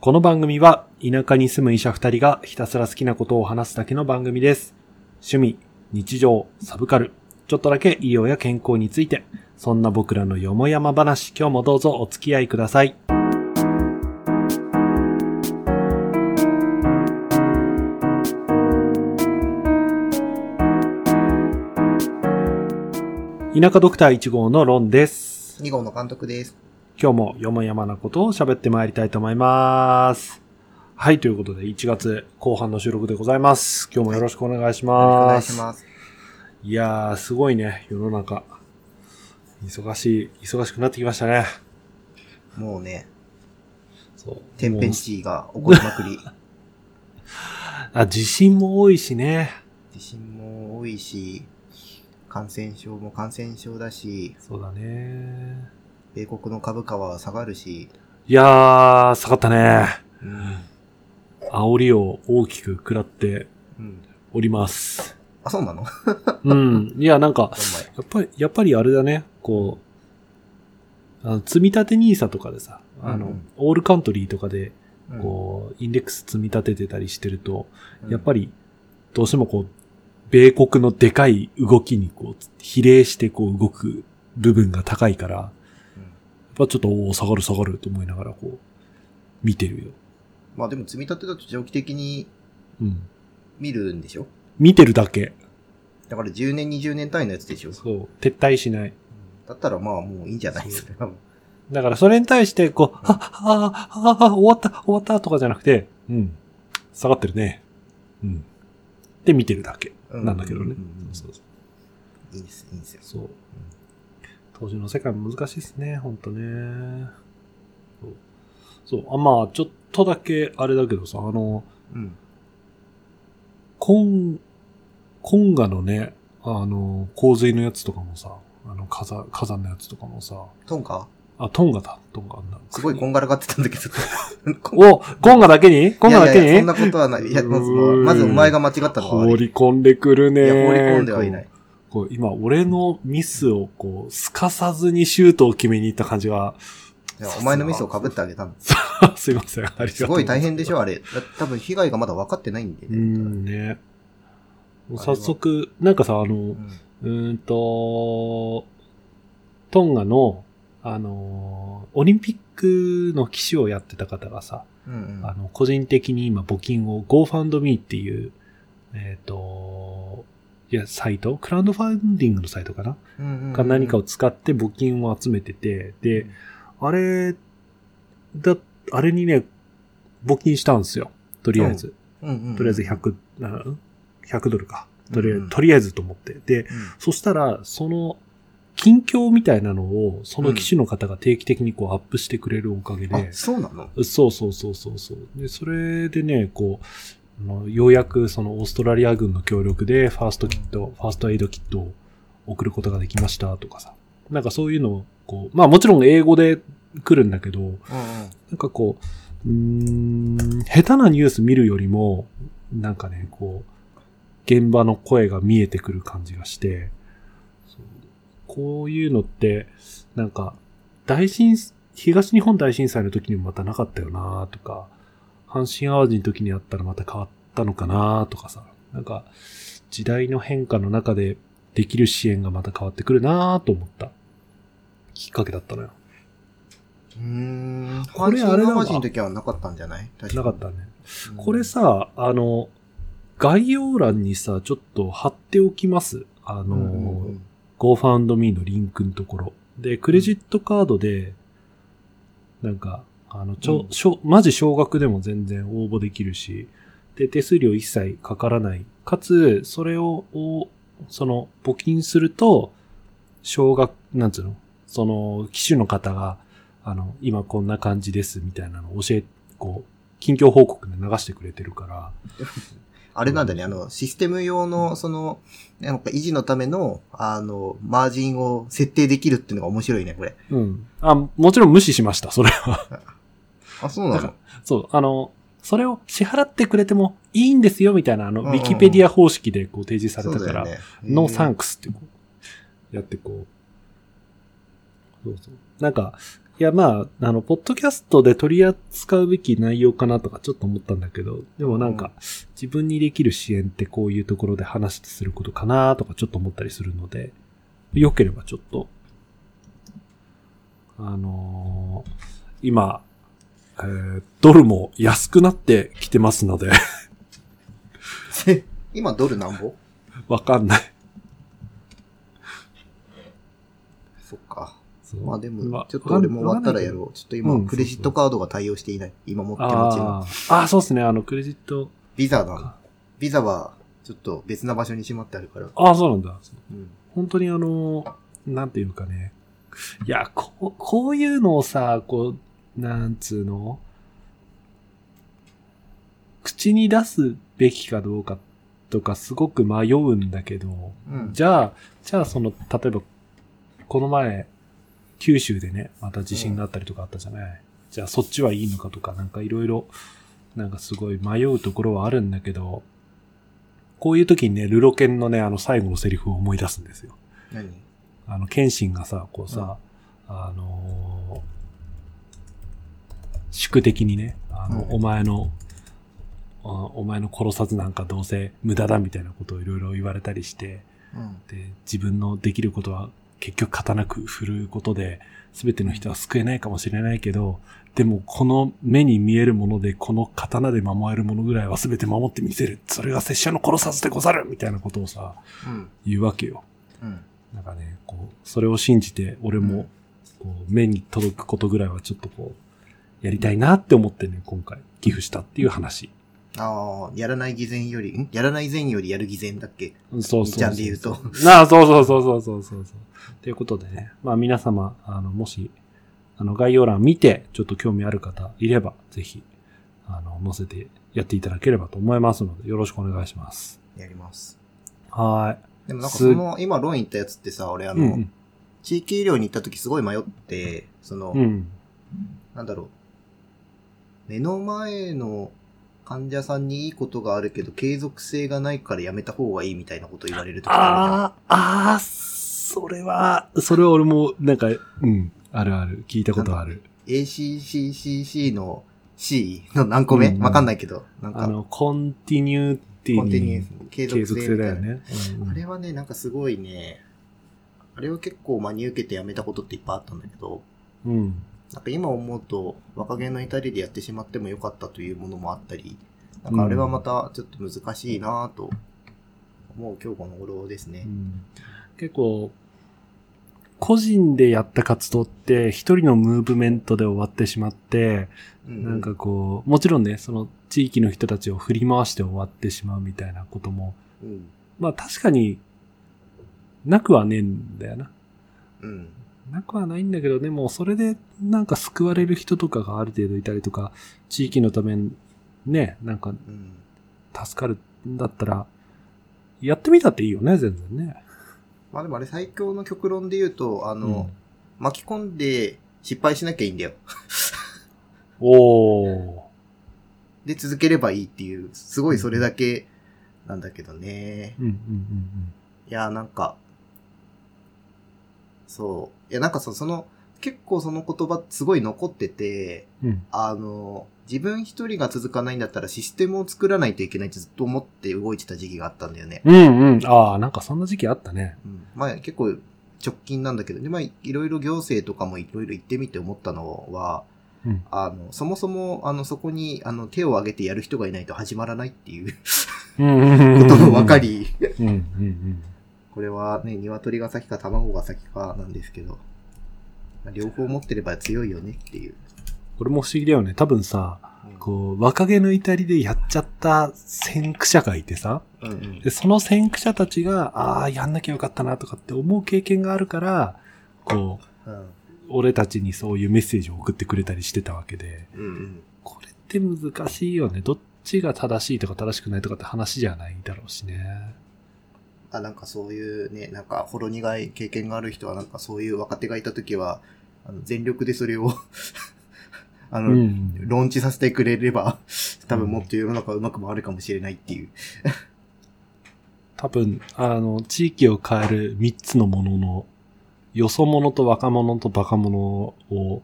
この番組は田舎に住む医者二人がひたすら好きなことを話すだけの番組です。趣味、日常、サブカル、ちょっとだけ医療や健康について、そんな僕らのよもやま話、今日もどうぞお付き合いください。田舎ドクター1号のロンです。2号の監督です。今日もよもやまなことを喋ってまいりたいと思います。はい、ということで1月後半の収録でございます。今日もよろしくお願いしよろしくお願ます。いします。いやー、すごいね、世の中。忙しい、忙しくなってきましたね。もうね、そう。天変地異が起こりまくり、あ、地震も多いしね。地震も多いし、感染症も感染症だし、そうだね。米国の株価は下がるし、いやー、下がったね。うん。煽りを大きく食らってうん。おります。あ、そうなの？うん。いや、なんか。やっぱり、やっぱりあれだね、こう、あの積み立て NISA とかでさ、あの、うんうんオールカントリーとかで、うんこう、インデックス積み立ててたりしてると、うんやっぱり、どうしてもこう、米国のでかい動きにこう、比例してこう動く部分が高いから、やっうんぱちょっと、おー下がる下がると思いながらこう、見てるよ。まあでも積み立てだと長期的にうん。見るんでしょ？見てるだけ。だから10年、20年単位のやつでしょ？そう。撤退しない。だったらまあもういいんじゃない？それはもうだからそれに対して、こう、はっ、はっ、はっ、はっ、終わった、終わったとかじゃなくて、うん。下がってるね。うん。で見てるだけ。うんなんだけどねうんう。そうそういいんです、いいんですよ。そう。当時の世界も難しいですね、ほんとね。そう。あ、まあ、ちょっとだけ、あれだけどさ、あの、うん。コン、コンガのね、あの、洪水のやつとかもさ、あの、火山、火山のやつとかもさ、トンカあ、トンガだ、トンガ。すごいこんがらがってたんだけど。おコンガだけに？コンガだけに？いやいやそんなことはない。いや、まずまずお前が間違ったのが悪い。放り込んでくるね。いや、放り込んではいない。こう。今、俺のミスをこう、すかさずにシュートを決めに行った感じが、いやお前のミスを被ってあげたの。すいません。ありがとうすごい大変でしょ、ああれ。だ多分被害がまだ分かってないんでうね。んね。早速、なんかさ、あの、うんうーんと、トンガの、あの、オリンピックの騎手をやってた方がさ、うんうんあの、個人的に今募金を GoFundMe っていう、えっ、と、いや、サイト？クラウドファンディングのサイトかな？うんうんうん。か何かを使って募金を集めてて、で、あれ、だ、あれにね、募金したんですよ。とりあえず。うん。うんうんとりあえず100、な100ドルか。とりあえず、うんうん。とりあえずと思って。で、うん。そしたら、その、近況みたいなのを、その機種の方が定期的にこうアップしてくれるおかげで、あ、そうなの？そうそうそうそうそう。で、それでね、こう、ようやくそのオーストラリア軍の協力でファーストキット、ファーストエイドキットを送ることができましたとかさ。なんかそういうのを、こう、まあもちろん英語で来るんだけど、うんうん。なんかこう、うーん、下手なニュース見るよりも、なんかね、こう、現場の声が見えてくる感じがして、こういうのって、なんか、大震、東日本大震災の時にもまたなかったよなとか、阪神淡路の時にあったらまた変わったのかなとかさ、なんか、時代の変化の中でできる支援がまた変わってくるなと思ったきっかけだったのよ。うーん。これあれ淡路の時はなかったんじゃない？確なかったね。うんこれ、さ、あの、概要欄にさ、ちょっと貼っておきます。あの、うんうんうん GoFundMe のリンクのところ。で、クレジットカードで、なんか、あの、ちょ、うんしょ、マジ少額でも全然応募できるし、で、手数料一切かからない。かつ、それを、をその、募金すると、少額、なんつうの？その、機種の方が、あの、今こんな感じです、みたいなのを教え、こう、近況報告で流してくれてるから、あれなんだね、あの、システム用の、その、なんか維持のための、あの、マージンを設定できるっていうのが面白いね、これ。うん。あ、もちろん無視しました、それは。あ、そうなの？そう、あの、それを支払ってくれてもいいんですよ、みたいな、あの、ウィキペディア方式でこう提示されたから、ねノーサンク。クスってこう、やってこう、そうそう。なんか、いや、まあ、あの、ポッドキャストで取り扱うべき内容かなとかちょっと思ったんだけど、でもなんか、自分にできる支援ってこういうところで話することかなとかちょっと思ったりするので、良ければちょっと、あのー今、えードルも安くなってきてますので、今ドルなんぼ？わかんない。そっか。まあでもまあ、ちょっと俺も終わったらやう。ろう。ちょっと今、うんクレジットカードが対応していない。今持ちの。あーあー、そうですね。あの、クレジット。ビザだ。ビザは、ちょっと別な場所にしまってあるから。ああ、そうなんだ。うん。本当にあの、なんていうかね。いや、こう、こういうのをさ、こう、なんつうの？口に出すべきかどうかとかすごく迷うんだけど、うん。じゃあ、じゃあその、例えば、この前、九州でね、また地震があったりとかあったじゃない？じゃあそっちはいいのかとか、なんかいろいろ、なんかすごい迷うところはあるんだけど、こういう時にね、ルロケンのね、あの最後のセリフを思い出すんですよ。何？あの、ケンシンがさ、こうさ、あのー宿敵にね、あの、うんお前の、あお前の殺さずなんかどうせ無駄だみたいなことをいろいろ言われたりして、うん。で、自分のできることは結局刀く振るうことで、全ての人は救えないかもしれないけど、でもこの目に見えるもので、この刀で守れるものぐらいは全て守ってみせる。それが拙者の殺さずでござるみたいなことをさ、うん。言うわけよ。うん。なんかね、こう、それを信じて、俺も、こう、目に届くことぐらいはちょっとこう、やりたいなって思ってね、今回、寄付したっていう話。ああ、やらない偽善より、ん？やらない善よりやる偽善だっけ？そうそうそう。ちゃんで言うと。なあ、そうそうそうそうそうそうそう。ということでね、まあ皆様、あの、もし、あの、概要欄見て、ちょっと興味ある方いれば、ぜひ、あの、載せてやっていただければと思いますので、よろしくお願いします。やります。はでもなんかすその、今ロン行ったやつってさ、俺あ。の、うん地域医療に行った時すごい迷って、その、うん。うん。なんだろう。目の前の患者さんにいいことがあるけど、継続性がないからやめた方がいいみたいなこと言われる時あああ、ああ、それは、それは俺も、なんか、うん、あるある、聞いたことある。ACCCC の C の何個目？うん。わかんないけど、なんか、あの、コンティニューティコンティニュにー継。続性だよね。うん。あれはね、なんかすごいね、あれは結構真に受けてやめたことっていっぱいあったんだけど、うん。なんか今思うと、若気の至りでやってしまってもよかったというものもあったり、なんかあれはまたちょっと難しいなぁと思う今日この頃ですねう。ん結構、個人でやった活動って一人のムーブメントで終わってしまって、うんなんかこう、もちろんね、その地域の人たちを振り回して終わってしまうみたいなことも、うん。まあ確かになくはねえんだよな。うん。なくはないんだけど、でもそれでなんか救われる人とかがある程度いたりとか、地域のためにね、なんかうん。助かるんだったら、やってみたっていいよね、全然ね。まあでもあれ最強の極論で言うと、あの、うん巻き込んで失敗しなきゃいいんだよ。おー。で続ければいいっていう、すごいそれだけなんだけどね。うんうんいや、なんか、そう。いや、なんかそその、結構その言葉すごい残ってて、うん。あの、自分一人が続かないんだったらシステムを作らないといけないってずっと思って動いてた時期があったんだよね。うんうん。ああ、なんかそんな時期あったね。うん、まあ結構直近なんだけど、で、まあいろいろ行政とかもいろいろ行ってみて思ったのは、うん。あの、そもそも、あの、そこに、あの、手を挙げてやる人がいないと始まらないっていう。ことも分か。り、うんうんうん。これはね、鶏が先か卵が先かなんですけど、まあ両方持ってれば強いよねっていう。これも不思議だよね。多分さ、うんこう、若気の至りでやっちゃった先駆者がいてさ、うんうんで、その先駆者たちが、ああ、やんなきゃよかったなとかって思う経験があるから、こう、うん俺たちにそういうメッセージを送ってくれたりしてたわけで、うんうんこれって難しいよね。どっちが正しいとか正しくないとかって話じゃないだろうしね。あ、なんかそういうね、なんかほろ苦い経験がある人は、なんかそういう若手がいたときは、あの全力でそれを あの、うん。ローンチさせてくれれば、多分もっと世の中うまく回るかもしれないっていう。多分、あの、地域を変える三つのものの、よそ者と若者とバカ者を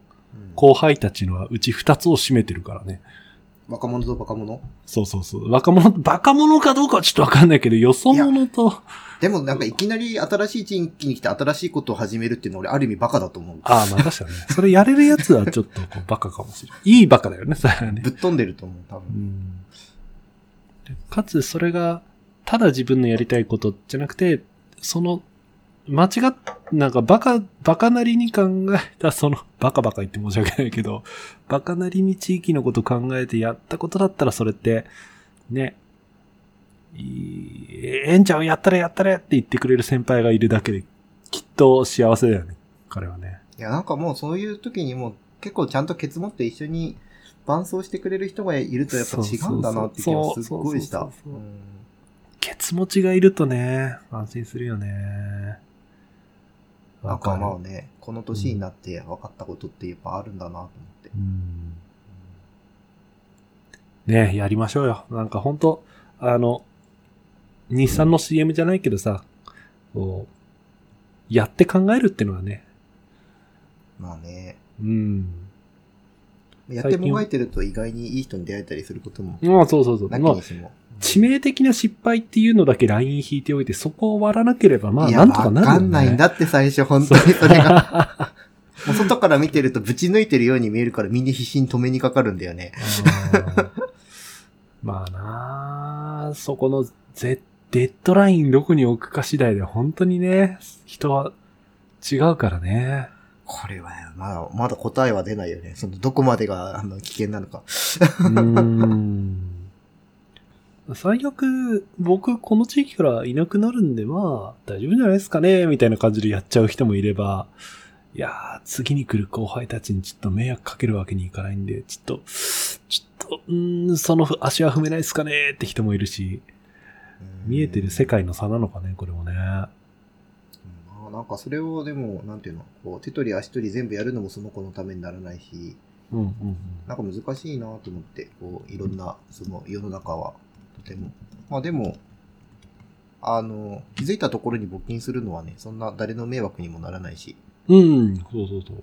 後輩たちのはうち二つを占めてるからね。若者とバカ者？そうそうそう。若者、バカ者かどうかはちょっとわかんないけど、よそ者と、でもなんかいきなり新しい地域に来て新しいことを始めるっていうのは俺ある意味バカだと思う。ああ、まあ確かにね。それやれるやつはちょっとこうバカかもしれない。いいバカだよね、それはねぶ。っ飛んでると思う、多う分。かつ、それが、ただ自分のやりたいことじゃなくて、その、間違っ、なんかバカ、バカなりに考えた、その、バカバカ言って申し訳ないけど、バカなりに地域のこと考えてやったことだったらそれって、ね、ええんちゃんやったれやったれって言ってくれる先輩がいるだけで、きっと幸せだよね、彼はね。いや、なんかもうそういう時にもう結構ちゃんとケツ持って一緒に伴奏してくれる人がいるとやっぱ違うんだなって気がすっごいした。ケツ持ちがいるとね、安心するよね。なんかまあね、この年になって分かったことってやっぱあるんだなと思って。うんねやりましょうよ。なんか本当あの、日産の CM じゃないけどさ、こう、やって考えるってのはね、まあね、うん。やってもがいてると意外にいい人に出会えたりすることも、まあそうそうそう。なきまあにしも。致命的な失敗っていうのだけライン引いておいて、そこを割らなければ、まあなんとかなるよ、ね。わかんないんだって最初、本当にそれが。もう外から見てるとぶち抜いてるように見えるからみんな必死に止めにかかるんだよね。うんまあなあそこのゼデッドラインどこに置くか次第で本当にね、人は違うからね。これは、まだ、まだ答えは出ないよね。その、どこまでが、あの、危険なのか。うーん。最悪、僕、この地域からいなくなるんで、まあ、大丈夫じゃないですかね、みたいな感じでやっちゃう人もいれば、いやー、次に来る後輩たちにちょっと迷惑かけるわけにいかないんで、ちょっと、ちょっと、ん、その足は踏めないですかねって人もいるし、見えてる世界の差なのかね、これもね。うんなんかそれをでも、なんていうの、こう手取り足取り全部やるのもその子のためにならないし、うんうんうん。なんか難しいなと思って、こう、いろんな、その世の中は、とても。まあでも、あの、気づいたところに募金するのはね、そんな誰の迷惑にもならないし。うん、そうそうそ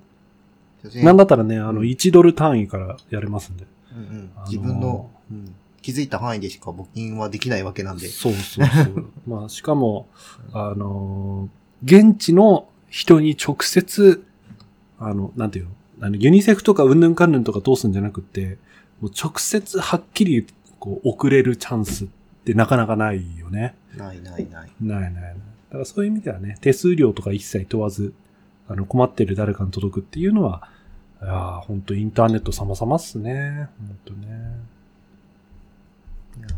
う。なんだったらね、あの、うん1ドル単位からやれますんで。うんうんあのー自分の、うん、気づいた範囲でしか募金はできないわけなんで。そうそうそう。まあ、しかも、あのー現地の人に直接、あの、なんていうの？あの、ユニセフとかうんぬんかんぬんとか通すんじゃなくて、もう直接はっきり、こう、送れるチャンスってなかなかないよね。ないないない。ないないない。だからそういう意味ではね、手数料とか一切問わず、あの、困ってる誰かに届くっていうのは、いやー、ほんとインターネット様々っすね。ほんとね。いやーね、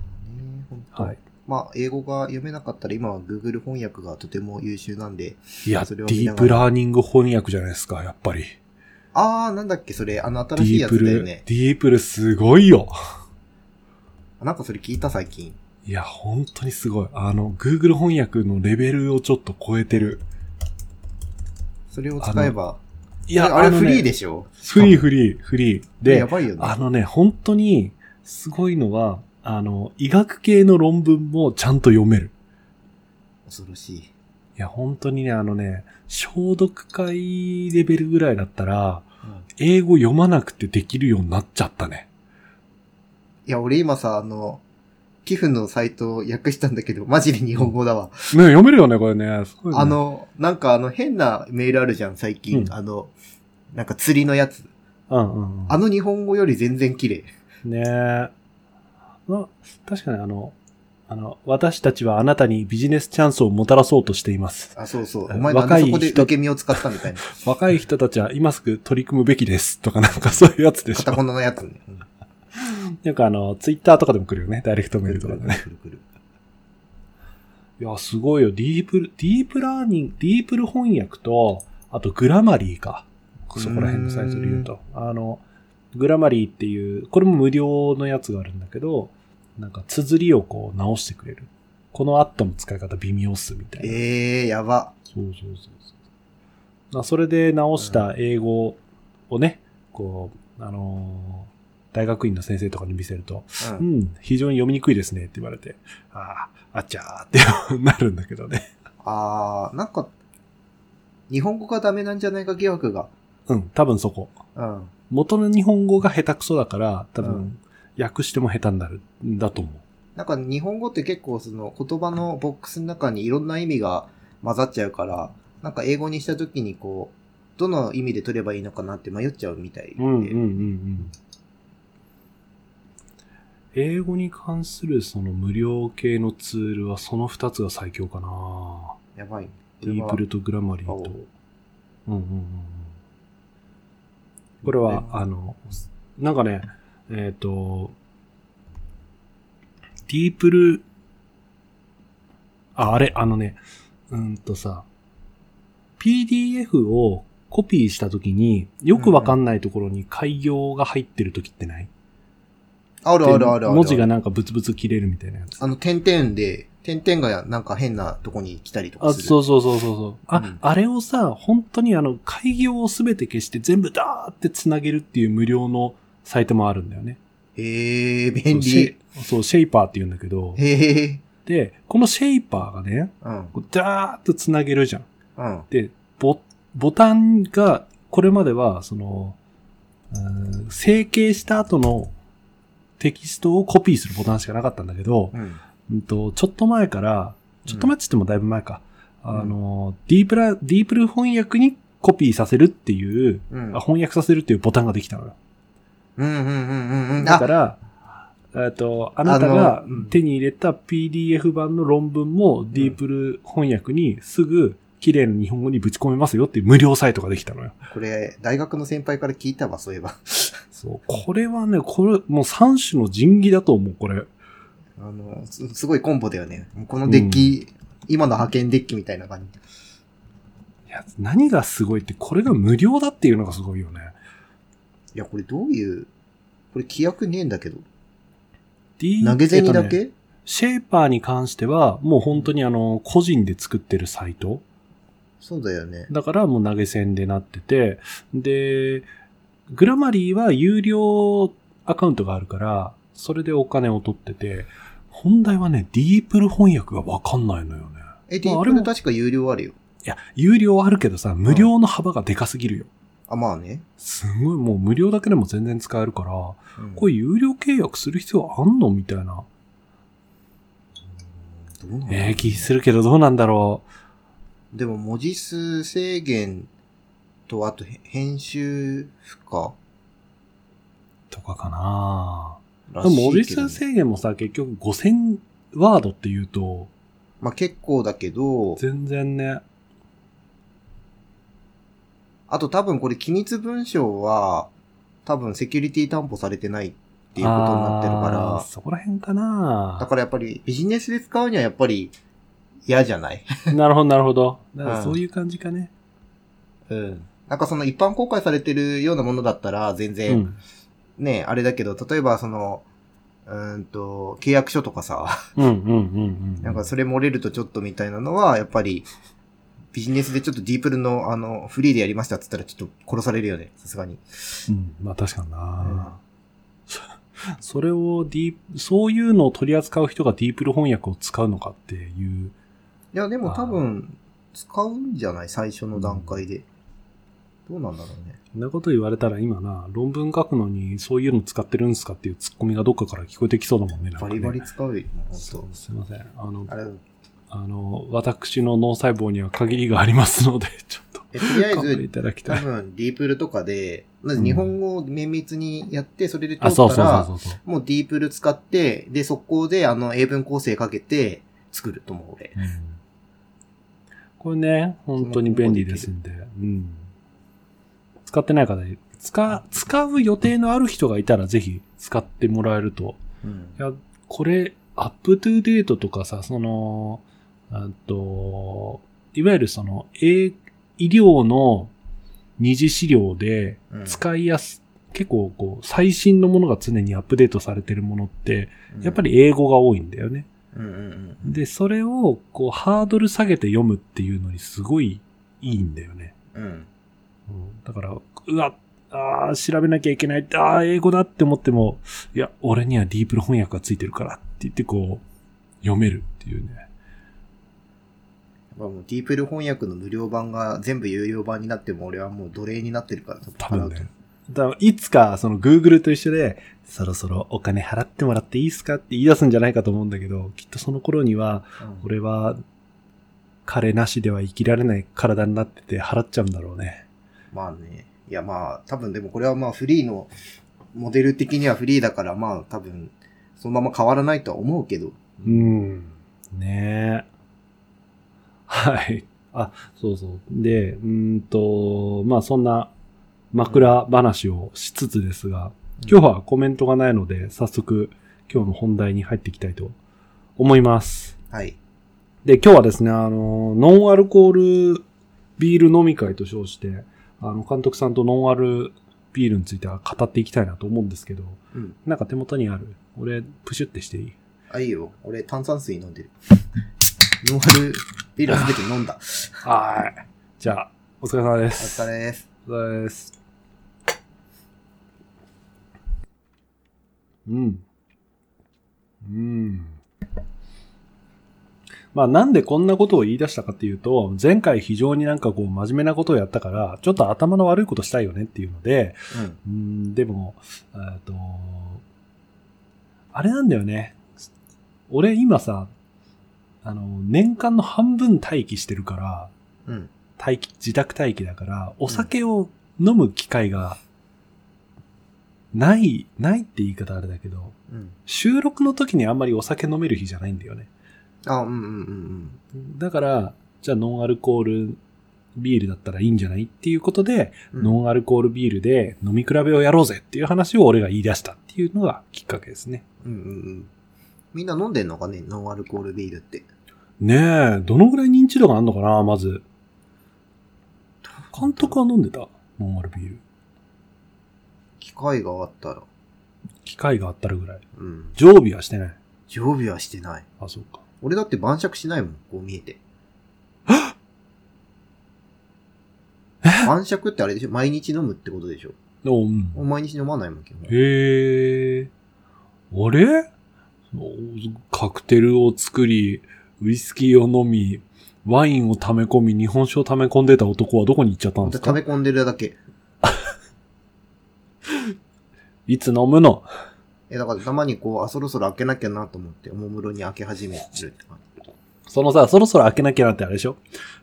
本当はい。まあ、英語が読めなかったら今は Google 翻訳がとても優秀なんで。いや、ディープラーニング翻訳じゃないですか、やっぱり。あー、なんだっけ、それ、あの、デ新しいやィープル、つだよね。ディープルすごいよ。なんかそれ聞いた最近。いや、本当にすごい。あの、Google 翻訳のレベルをちょっと超えてる。それを使えば。いや、あれフリーでしょ？フリー、フリー、フリー。でや、ばいよね。あのね、本当に、すごいのは、あの、医学系の論文もちゃんと読める。恐ろしい。いや、本当にね、あのね、消毒会レベルぐらいだったら、英語読まなくてできるようになっちゃったね。いや、俺今さ、あの、寄付のサイトを訳したんだけど、マジで日本語だわ。ね、読めるよね、これね。すごいねあ、の、なんかあの変なメールあるじゃん、最近。うんあの、なんか釣りのやつ。うんうんうん。あの日本語より全然綺麗。ねえ。まあ、確かにあの、あの、私たちはあなたにビジネスチャンスをもたらそうとしています。あ、そうそう。えお前なん若いでそこで人受け身を使ったみたいな。若い人たちは今すぐ取り組むべきです。とかなんかそういうやつでしカタょ。コナのやつね。うんなんかあの、ツイッターとかでも来るよね。ダイレクトメールとかでね。くるくるいや、すごいよ。ディープル、ディープラーニング、ディープル翻訳と、あとグラマリーか。そこら辺のサイズで言うと。あの、グラマリーっていう、これも無料のやつがあるんだけど、なんか綴りをこう直してくれる。このアットの使い方微妙っすみたいな。ええー、やば。そうそうそうそう。まあ、それで直した英語をね、こう、あのー大学院の先生とかに見せると、う。うんん、非常に読みにくいですねって言われて、ああ、あっちゃーってなるんだけどね。あー、なんか、日本語がダメなんじゃないか疑惑がうん、多分そこ。うん。元の日本語が下手くそだから、多う分、訳しても下手になるんだと思う。なんか日本語って結構その言葉のボックスの中にいろんな意味が混ざっちゃうから、なんか英語にした時にこう、どの意味で取ればいいのかなって迷っちゃうみたいで。うんうんうんうん。英語に関するその無料系のツールはその2つが最強かなやばい。ディープルとグラマリーと。これはうんうんうんうん。これは、ねあの、なんかね、えっ、と、ディープル、あ、あれ、あのね、うんとさ、PDF をコピーしたときによくわかんないところに開業が入ってるときってない？あるあるあるある。文字がなんかブツブツ切れるみたいなやつ。あの、点々で、点々がなんか変なとこに来たりとあ、かする。そうそうそうそうそう。あ、うんあれをさ、本当にあの、開業をすべて消して全部ダーって繋げるっていう無料のサイトもあるんだよね。へえ、便シェイ利。そう、シェイパーって言うんだけど、へえ。で、このシェイパーがね、うん。こうダーッと繋げるじゃん。うん。で、ボ、ボタンが、これまでは、その、うん整形した後のテキストをコピーするボタンしかなかったんだけど、うん。うんと、ちょっと前から、ちょっと前って言ってもだいぶ前か、あの、ディープラ、ディープル翻訳にコピーさせるっていう、うん。あ翻訳させるっていうボタンができたのよ。うんうんうんうんうん。あ、だから、えっと、あなたが手に入れた PDF 版の論文もディープル翻訳にすぐ綺麗な日本語にぶち込めますよっていう無料サイトができたのよ。これ、大学の先輩から聞いたわ、そういえば。そう。これはね、これ、もう三種の神器だと思う、これ。あの、すすごいコンボだよね。このデッキ、今の派遣デッキみたいな感じ。いや、何がすごいって、これが無料だっていうのがすごいよね。いや、これどういう、これ規約ねえんだけど。D 投げ銭だけ、えっとねシェーパーに関しては、もう本当にあの、個人で作ってるサイト。そうだよね。だからもう投げ銭でなってて、で、グラマリーは有料アカウントがあるから、それでお金を取ってて、本題はね、ディープル翻訳がわかんないのよね。え、ディープル確か有料あるよ。いや、有料あるけどさ、無料の幅がでかすぎるよ。あ、まあね。すごい、もう無料だけでも全然使えるから、うんこれ有料契約する必要あんのみたいな。どうなんだろうええ気するけどどうなんだろでも文字数制限と、あとへ編集負荷。う。とかかな。らでも文字数制限もさ、結局5000ワードって言うと、まあ結構だけど、全然ね、あと多分これ機密文章は、多分セキュリティ担保されてないっていうことになってるから、そこら辺かな。だからやっぱりビジネスで使うにはやっぱり嫌じゃない？なるほど、なるほど。だかそういう感じかね。うん。なんかその一般公開されてるようなものだったら全う然、ん。ね、あれだけど、例えばその、うーんと、契約書とかさ、うん、うん、うん、うん。なんかそれ漏れるとちょっとみたいなのは、やっぱり、ビジネスでちょっとディープルの、あの、フリーでやりましたって言ったらちょっと殺されるよね、さすがに。うん、まあ確かにな、それをディープ、そういうのを取り扱う人がディープル翻訳を使うのかっていう。いや、でも多分、使うんじゃない？最初の段階で。どうなんだろうね。そんなこと言われたら今な、論文書くのにそういうの使ってるんですかっていうツッコミがどっかから聞こえてきそうだもんね。なんかねバリバリ使うよ、もう。すいません。あのあ、の、私の脳細胞には限りがありますので、ちょっと、えとりあえず。多分、ディープルとかで、まず日本語を綿密にやって、それで通あ、そうそうったら、そうそう。もうディープル使って、で、速攻で、あの、英文構成かけて、作ると思う、俺。うんこれね、本当に便利ですんで。うん。使ってない方で、使、使う予定のある人がいたらぜひ使ってもらえると。うんいや、これ、アップトゥーデートとかさ、その、あと、いわゆるその、え医療の二次資料でうん使いやす、結構こう、最新のものが常にアップデートされてるものって、やっぱ、り英語が多いんだよね。うんうんうん。で、それを、こう、ハードル下げて読むっていうのにすごいいいんだよね。うん。うん、だから、うわ、あー調べなきゃいけない。ああ、英語だって思っても、いや、俺にはディープル翻訳がついてるからって言って、こう、読めるっていうね。ぱもうディープル翻訳の無料版が全部有料版になっても俺はもう奴隷になってるから多分ね。だいつか、その Google と一緒で、そろそろお金払ってもらっていいですか？って言い出すんじゃないかと思うんだけど、きっとその頃には、うん俺は、彼なしでは生きられない体になってて払っちゃうんだろうね。まあね。いやまあ、多分でもこれはまあフリーの、モデル的にはフリーだからまあ多分、そのまま変わらないとは思うけど。うん。ねえ。はい。あ、そうそう。で、うーんと、まあそんな枕話をしつつですが、今日はコメントがないので、早速今日の本題に入っていきたいと思います。はい。で、今日はですね、あの、ノンアルコールビール飲み会と称して、あの、監督さんとノンアルビールについては語っていきたいなと思うんですけど、うん。なんか手元にある？俺、プシュってしていい？あ、いいよ。俺炭酸水飲んでる。ノンアルビールは全て飲んだ。はい。じゃあ、お疲れ様でおす。疲れです。お疲れ様です。うん。うん。まあなんでこんなことを言い出したかっていうと、前回非常になんかこう真面目なことをやったから、ちょっと頭の悪いことしたいよねっていうので、うん。うん、でも、えっと、あれなんだよね。俺今さ、あの、年間の半分待機してるから、うん。待機、自宅待機だから、お酒を飲む機会が、ない、ないって言い方あれだけど、うん。収録の時にあんまりお酒飲める日じゃないんだよね。あ、うんうんうんだから、じゃあノンアルコールビールだったらいいんじゃないっていうことで、うん。ノンアルコールビールで飲み比べをやろうぜっていう話を俺が言い出したっていうのがきっかけですね。うんうんうん。みんな飲んでんのかね？ノンアルコールビールって。ねえ、どのぐらい認知度があるのかな、まず。監督は飲んでた？ノンアルビール。機会があったら。機会があったらぐらい。うん。常備はしてない。常備はしてない。あ、そうか。俺だって晩酌しないもん、こう見えて。晩酌ってあれでしょ？毎日飲むってことでしょ？おうん。もう毎日飲まないもん、基本。へえ。あれ？カクテルを作り、ウイスキーを飲み、ワインを溜め込み、日本酒を溜め込んでた男はどこに行っちゃったんですか？溜め込んでるだけ。いつ飲むの？え、だからたまにこう、あ、そろそろ開けなきゃなと思って、おもむろに開け始めるって感じ。そのさ、そろそろ開けなきゃなってあれでしょ？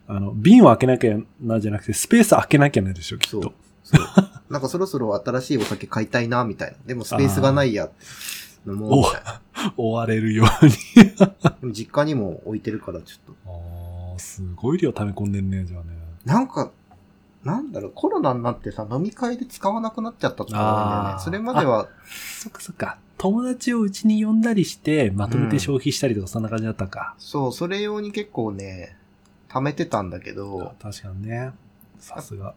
あの、瓶を開けなきゃなじゃなくて、スペース開けなきゃなでしょ、きっと。。そう。なんかそろそろ新しいお酒買いたいな、みたいな。でもスペースがないや、飲もう。追われるように。実家にも置いてるから、ちょっと。ああ、すごい量溜め込んでんね、じゃあね。なんか、なんだろう、コロナになってさ、飲み会で使わなくなっちゃったってのがあるんだよね。それまでは、そっかそっか。友達をうちに呼んだりして、まとめて消費したりとか、そんな感じだったか。そう、それ用に結構ね、貯めてたんだけど、確かにね。さすが。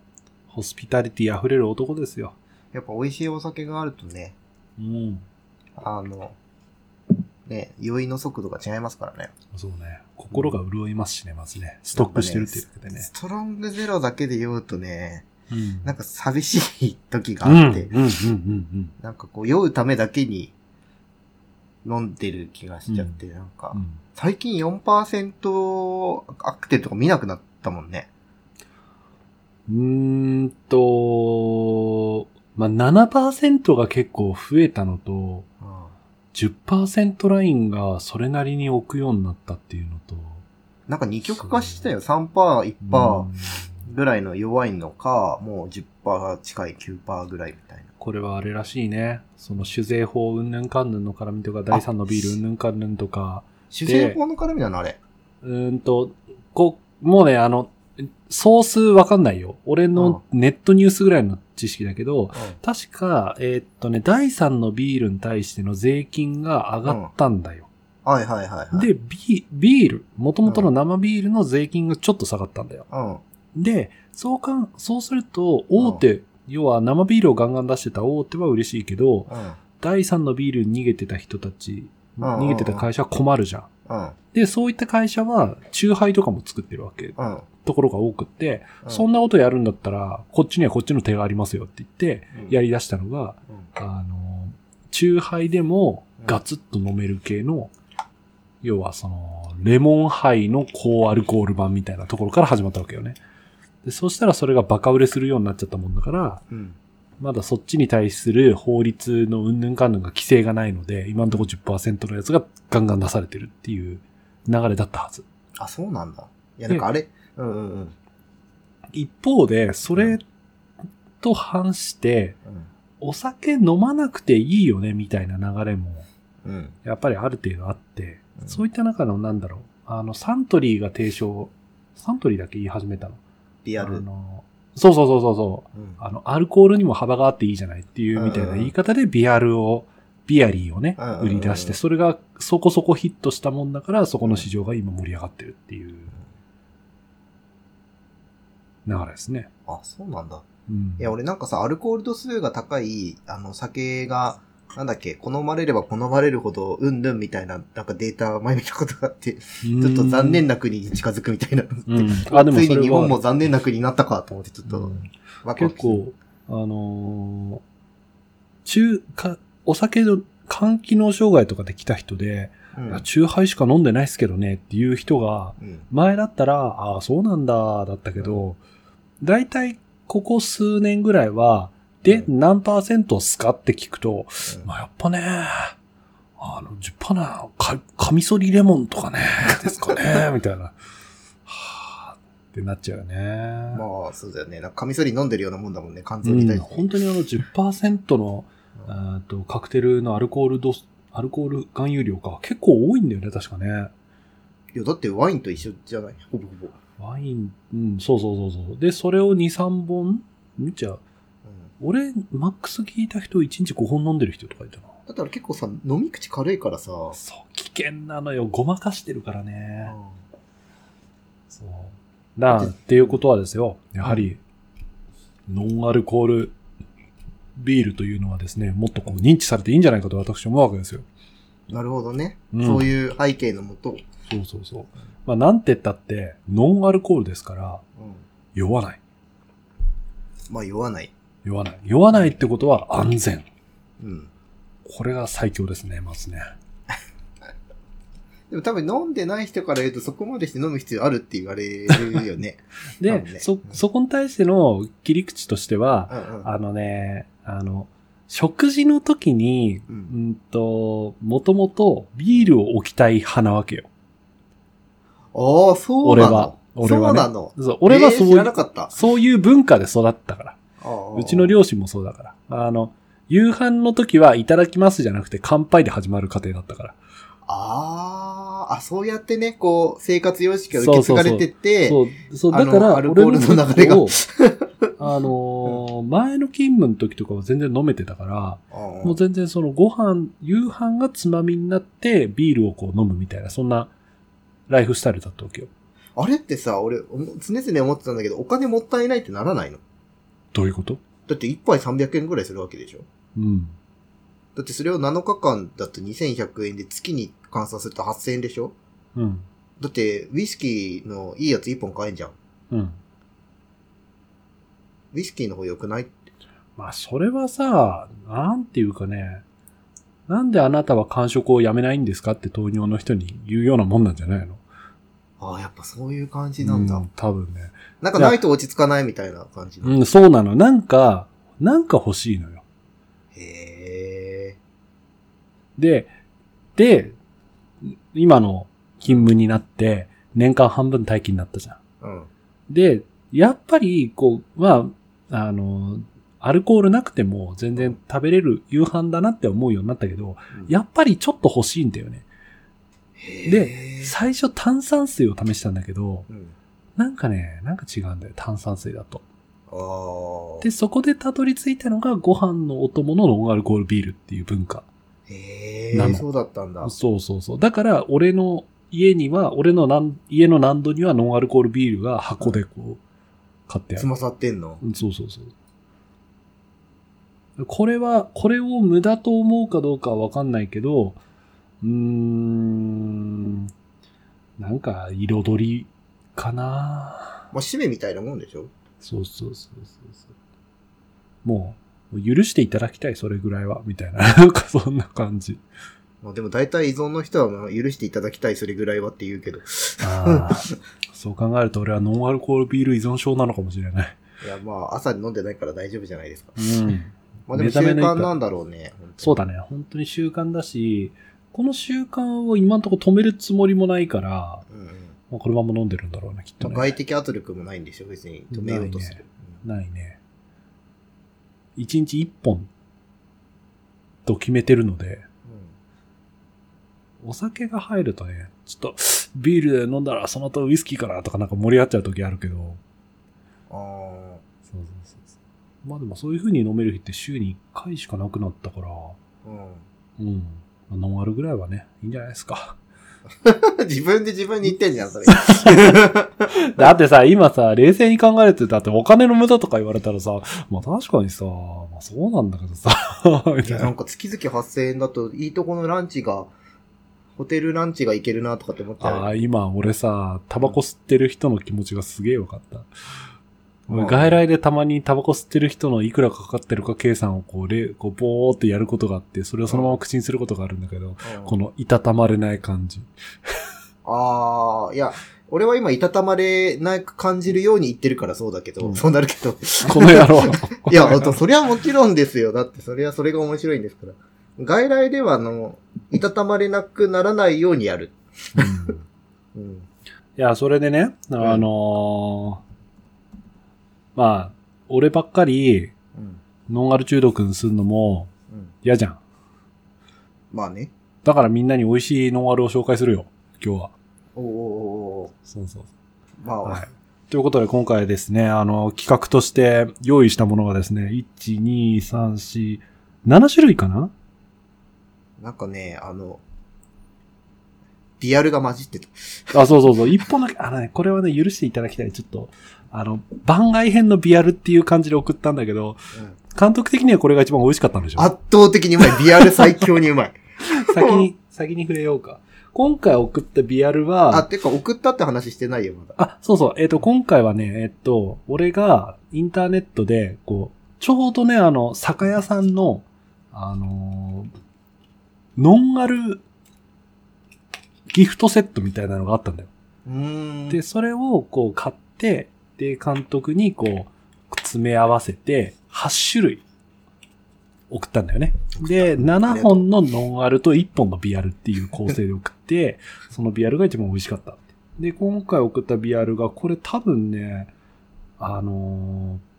ホスピタリティ溢れる男ですよ。やっぱ美味しいお酒があるとね、うん。あの、ね、酔いの速度が違いますからね。そうね。心が潤いますしね、まずね。ストックしてるっていうだけでねス。トロングゼロだけで酔うとね、うんなんか寂しい時があって。なんかこう酔うためだけに飲んでる気がしちゃって、なんかう、ん最近4%アクテルとか見なくなったもんね。うーんと、まあ、7%が結構増えたのと、うん10%ラインがそれなりに置くようになったっていうのと、なんか二極化したよ。3%、1%ぐらいの弱いのか、もう10%近い9%ぐらいみたいな。これはあれらしいね。その酒税法うんぬんかんぬんの絡みとか、第3のビールうんぬんかんぬんとか、主戦法の絡みなのあれ？うーんと、こう、もうね、あの、ソースわかんないよ。俺のネットニュースぐらいの知識だけど、確か、えーっとね、第3のビールに対しての税金が上がったんだよ。はいはいはいはい。で、ビビール、元々の生ビールの税金がちょっと下がったんだよ。うん。で、そうかん、そうすると、大手、要は生ビールをガンガン出してた大手は嬉しいけど、うん。第3のビールに逃げてた人たち、うん逃げてた会社は困るじゃん。うん。で、そういった会社は、チューハイとかも作ってるわけ、うん。ところが多くって、うんそんなことやるんだったら、こっちにはこっちの手がありますよって言って、やり出したのが、うんあの、チューハイでもガツッと飲める系の要はその、レモンハイの高アルコール版みたいなところから始まったわけよね。で、そしたらそれがバカ売れするようになっちゃったもんだから、うん。まだそっちに対する法律のうんぬんかんぬんが規制がないので、今のところ10%のやつがガンガン出されてるっていう流れだったはず。あ、そうなんだ。いや、なんかあれ、うんうんうん。一方で、それと反して、うんお酒飲まなくていいよねみたいな流れも、うん。やっぱりある程度あって、うんそういった中のなんだろう、あの、サントリーが提唱、サントリーだけ言い始めたの。リアル。あの、そうそうそうそうそう。うんあの、アルコールにも幅があっていいじゃないっていうみたいな言い方でビアルを、ビアリーをね売り出して、それがそこそこヒットしたもんだから、そこの市場が今盛り上がってるっていう流れですね。あ、そうなんだ。うん。いや、俺なんかさ、アルコール度数が高い、あの、酒が、なんだっけ、好まれれば好まれるほど、うんぬんみたいな、なんかデータ前見たことがあって、ちちょっと残念な国に近づくみたいな。うん。あ、でもついに日本も残念な国になったかと思って、ちょっと、うんワクワクする。結構、あのー中華、お酒の肝機能障害とかで来た人で、うんいや、チューハイしか飲んでないっすけどねっていう人が、うん。前だったら、ああ、そうなんだ、だったけど、だいたいここ数年ぐらいは、で、う何パーセントっすかって聞くと、うんまあ、やっぱね、あの、10%な、か、カミソリレモンとかね、ですかね、みたいな。はぁ、ってなっちゃうよね。まあ、そうだよね。なんかカミソリ飲んでるようなもんだもんね、肝うん臓に対して。本当にあの10%の、うんあーとカクテルのアルコール度数、アルコール含有量が結構多いんだよね、確かね。いや、だってワインと一緒じゃない？ほぼほぼ。ワイン、うん、そうそうそうそう。で、それを2、3本ん？じゃあ、うん俺、マックス聞いた人1日5本飲んでる人とかいたな。だから結構さ、飲み口軽いからさ、そう、危険なのよ。ごまかしてるからね。そう。だからっていうことはですよ。やはり、ノンアルコールビールというのはですね、もっとこう認知されていいんじゃないかと私は思うわけですよ。なるほどね。うんそういう背景のもと、そうそうそう。まあ、なんて言ったって、ノンアルコールですから、うん酔わない。まあ酔わない。酔わない。酔わないってことは安全。うん。これが最強ですね、まずね。でも多分飲んでない人から言うとそこまでして飲む必要あるって言われるよね。多 で、分ねそ、そこに対しての切り口としては、うんうん。あのね、あの、食事の時に、ううんんと、もともとビールを置きたい派なわけよ。ああ、そうなの？俺は。俺はね。そうなの？そう俺はそういう、らなかった。そういう文化で育ったから。うちの両親もそうだから。あの、夕飯の時はいただきますじゃなくて乾杯で始まる家庭だったから。ああ、あ、そうやってね、こう、生活様式が受け継がれてって、そう、そう、だから、アルコールの流れがあのー前の勤務の時とかは全然飲めてたから、もう全然そのご飯、夕飯がつまみになってビールをこう飲むみたいな、そんなライフスタイルだったわけよ。あれってさ、俺、常々思ってたんだけど、お金もったいないってならないの？どういうこと？だって1杯300円ぐらいするわけでしょ？うん。だってそれを7日間だと2100円で月に換算すると8000円でしょ？うん。だって、ウイスキーのいいやつ1本買えんじゃん。うん。ウイスキーの方良くないまあ、それはさ、なんていうかね、なんであなたは間食をやめないんですかって糖尿の人に言うようなもんなんじゃないの？ああ、やっぱそういう感じなんだ。う多分ね。なんかないと落ち着かないみたいな感じうん、そうなの。なんか、なんか欲しいのよ。へえ。で、で、今の勤務になって、年間半分待機になったじゃん。うん。で、やっぱり、こう、まあ、あの、アルコールなくても全然食べれる夕飯だなって思うようになったけど、やっぱりちょっと欲しいんだよね。で、最初炭酸水を試したんだけど、うん。なんかね、なんか違うんだよ、炭酸水だと。で、そこでたどり着いたのがご飯のお供のノンアルコールビールっていう文化。へえ、そうだったんだ。そうそうそう。だから、俺の家には、俺のなん家の難度にはノンアルコールビールが箱でこう、買ってある。つまさってんの？うんそうそうそう。これは、これを無駄と思うかどうかはわかんないけど、うーん、なんか彩りかなまあ、締めみたいなもんでしょ？そうそうそうそう。もう、許していただきたい、それぐらいは、みたいな。なんかそんな感じ。まあでも大体依存の人はまあ許していただきたい、それぐらいはって言うけど。ああ。そう考えると俺はノンアルコールビール依存症なのかもしれない。いや、まあ朝に飲んでないから大丈夫じゃないですか。うん。まあでも習慣なんだろうね。そうだね。本当に習慣だし、この習慣を今んとこ止めるつもりもないから、うんうん。まあ、このまま飲んでるんだろうね、きっとね。外的圧力もないんでしょ別に止めようとする。ないね。一日一本と決めてるので、お酒が入るとね、ちょっとビールで飲んだらその後ウイスキーかなとかなんか盛り上がっちゃう時あるけど、うん。あそうそうそうそう。まあでもそういう風に飲める日って週に1回しかなくなったから、あ。うん。うん。ノンアルぐらいはね、いいんじゃないですか。自分で自分に言ってんじゃん、それ。だってさ、今さ、冷静に考えて、だってお金の無駄とか言われたらさ、まあ確かにさ、まあそうなんだけどさ、みたいな。なんか月々8000円だと、いいとこのランチが、ホテルランチがいけるなとかって思っちゃう。ああ、今俺さ、タバコ吸ってる人の気持ちがすげえ分かった。外来でたまにタバコ吸ってる人のいくらかかってるか計算をこう、れこうボーってやることがあって、それをそのまま口にすることがあるんだけど、うんこのいたたまれない感じ。ああ、いや、俺は今、いたたまれなく感じるように言ってるからそうだけど、うんそうなるけど。この野郎。いや、それはもちろんですよ。だって、それはそれが面白いんですから。外来では、あの、いたたまれなくならないようにやる。うんうん。いや、それでね、あのーまあ、俺ばっかり、うん。ノンアル中毒にするのもうん。嫌じゃん。まあね。だからみんなに美味しいノンアルを紹介するよ、今日は。おーおーおーおそうそう。ーまあ、はい。ということで今回ですね、あの、企画として用意したものがですね、1、2、3、4、7種類かな？なんかね、あの、リアルが混じってた。あ、そうそうそう。一本だけ、あのね、これはね、許していただきたい。ちょっと、あの、番外編のビアルっていう感じで送ったんだけど、うん監督的にはこれが一番美味しかったんでしょ圧倒的にうまい。リアル最強にうまい。先に、先に触れようか。今回送ったビアルは、あ、てか送ったって話してないよ、まだ。あ、そうそう。えっ、と、今回はね、えっ、と、俺がインターネットで、こう、ちょうどね、あの、酒屋さんの、あのーノンアルギフトセットみたいなのがあったんだよ。で、それをこう買って、で、監督にこう、詰め合わせて、8種類送ったんだよね。で、7本のノンアルと1本のビアルっていう構成で送って、そのビアルが一番美味しかった。で、今回送ったビアルが、これ多分ね、あのー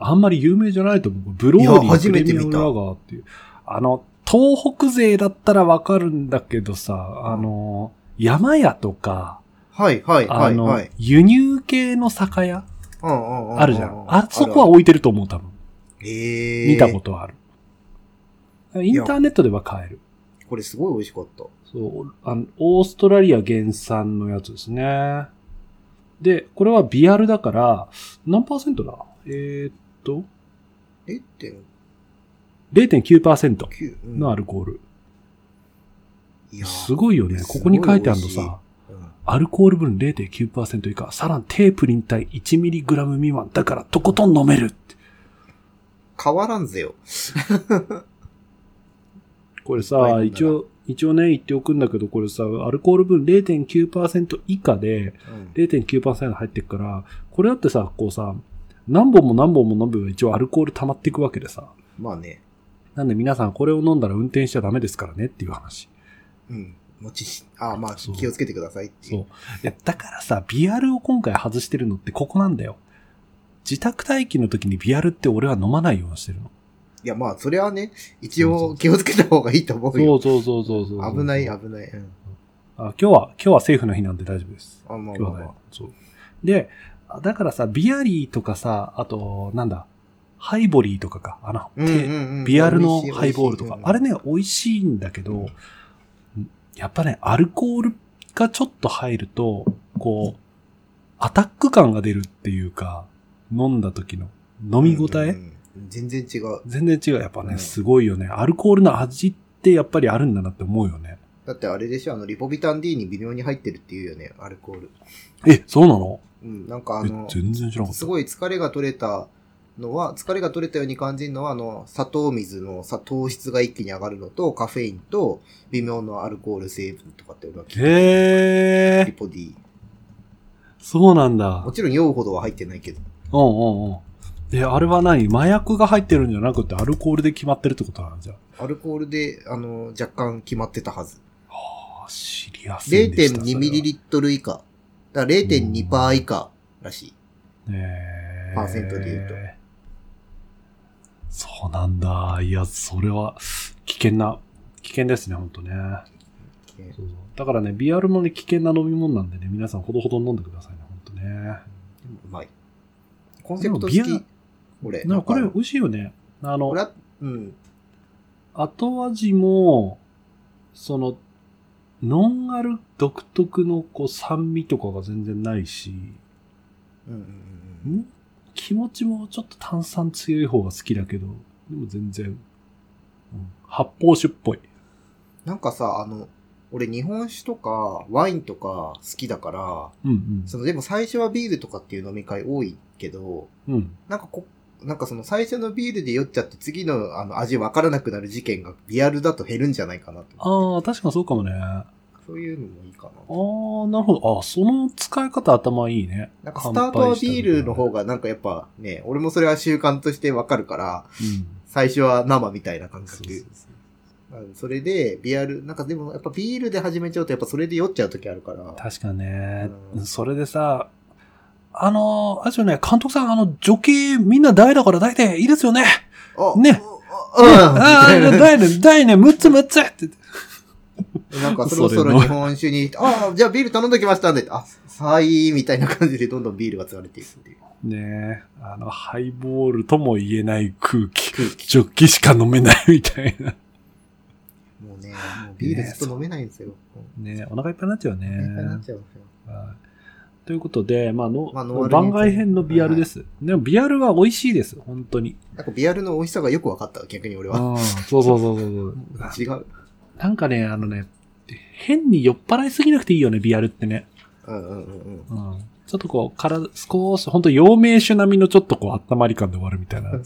あんまり有名じゃないと思う。ブローリープレミアムラガーっていう。あの、東北勢だったらわかるんだけどさ、あのー山屋とか、はい、はい、はい、あの、はい。輸入系の酒屋うんうんうん。あるじゃん。あそこは置いてると思う、多分。ええ見たことある。インターネットでは買える。これすごい美味しかった。そうあの、オーストラリア原産のやつですね。で、これはビアルだから、何パーセントだ？えーっと、0.9 0.9%うんのアルコール。すごいよね。ここに書いてあるのさ、うんアルコール分0.9%以下、さらに低プリン体 1mg 未満だからとことん飲めるって。変わらんぜよ。これはいさ、一応、一応ね、言っておくんだけど、これさ、アルコール分0.9%以下でうん0.9%入ってくから、これだってさ、こうさ、何本も何本も飲めば一応アルコール溜まっていくわけでさ。まあね。なんで皆さんこれを飲んだら運転しちゃダメですからねっていう話。うん。もちし、あまあそう気をつけてくださいっていそう。いや、だからさ、ビアルを今回外してるのってここなんだよ。自宅待機の時にビアルって俺は飲まないようにしてるの。いや、まあ、それはね、一応気をつけた方がいいと思うそよ。うそうそうそうそう危ない、危ない。うん。あ今日は、今日はセーフな日なんで大丈夫です。あ、まあまあまあ。。そう。で、あだからさ、ビアリーとかさ、あと、なんだ、ハイボリーとかか、あの、うんうんうんビアルのハイボールとか、あれ。ね、美味しいんだけど、やっぱね、アルコールがちょっと入ると、こう、アタック感が出るっていうか、飲んだ時の飲み応え、うんうんうん全然違う。全然違う。やっぱね、うんすごいよね。アルコールの味ってやっぱりあるんだなって思うよね。だってあれでしょ、あの、リポビタン D に微妙に入ってるっていうよね、アルコール。え、そうなの？うん、なんかあえの、全然知らなかった。すごい疲れが取れたのは、疲れが取れたように感じるのは、あの、砂糖水の砂糖質が一気に上がるのと、カフェインと、微妙なアルコール成分とかって俺は聞いて。リポディ。そうなんだも。ちろん酔うほどは入ってないけど。うんうんうん。で、あれは何？麻薬が入ってるんじゃなくてアルコールで決まってるってことなんじゃ。アルコールで、あの、若干決まってたはず。ああ、知りやすいでした。0.2ミリリットル以下。だから0.2%以下らしい。ット。ねパーセントで言うとそうなんだ。いや、それは危険な、危険ですね、ほんとね。そうそうだからね、ビアルもね、危険な飲み物なんでね、皆さんほどほど飲んでくださいね、ほんとね。でもうまい。コンセプト好でもビアき。俺。なんかこれ美味しいよね。あのうん。後味も、その、ノンアル独特のこう酸味とかが全然ないし、うんうんうんうん。ん気持ちもちょっと炭酸強い方が好きだけど、でも全然、うん発泡酒っぽい。なんかさ、あの、俺日本酒とかワインとか好きだから、うんそのでも最初はビールとかっていう飲み会多いけど、うん。うん。なんかこ、なんかその最初のビールで酔っちゃって次のあの味わからなくなる事件がリアルだと減るんじゃないかなと。ああ、確かにそうかもね。あそういうのもいいかな。あ、なるほど。あその使い方頭いいね。なんかスタートはビールの方がなんかやっぱね、俺もそれは習慣としてわかるから、うん。最初は生みたいな感覚。そうそれで、ビアル、なんかでもやっぱビールで始めちゃうとやっぱそれで酔っちゃう時あるから。確かね、うんそれでさ、あの、あれですよね、監督さん、あの、女系みんな大だから大でいいですよね。あねうん。ああ、大ね、大ね、6つ6つって。なんかそろそろ日本酒に、ああ、じゃあビール頼んどきましたんで、あ、さあいい、みたいな感じでどんどんビールが積まれていくっていう。ねえ、あの、ハイボールとも言えない空気。空気。ジョッキしか飲めないみたいな。もうね、もうビールずっと飲めないんですよ。ねえ、お腹いっぱいになっちゃうね。いっぱいになっちゃうんですよ。はいということで、まあの、まあ番外編のビアルです。でもビアルは美味しいです、本当に。なんかビアルの美味しさがよく分かった、逆に俺は。そうそうそうそう。違う。なんかね、あのね、変に酔っ払いすぎなくていいよね、ビアルってね。うんうんうんうん。うん。ちょっとこう、体、少し、本当陽明酒並みのちょっとこう、温まり感で終わるみたいな。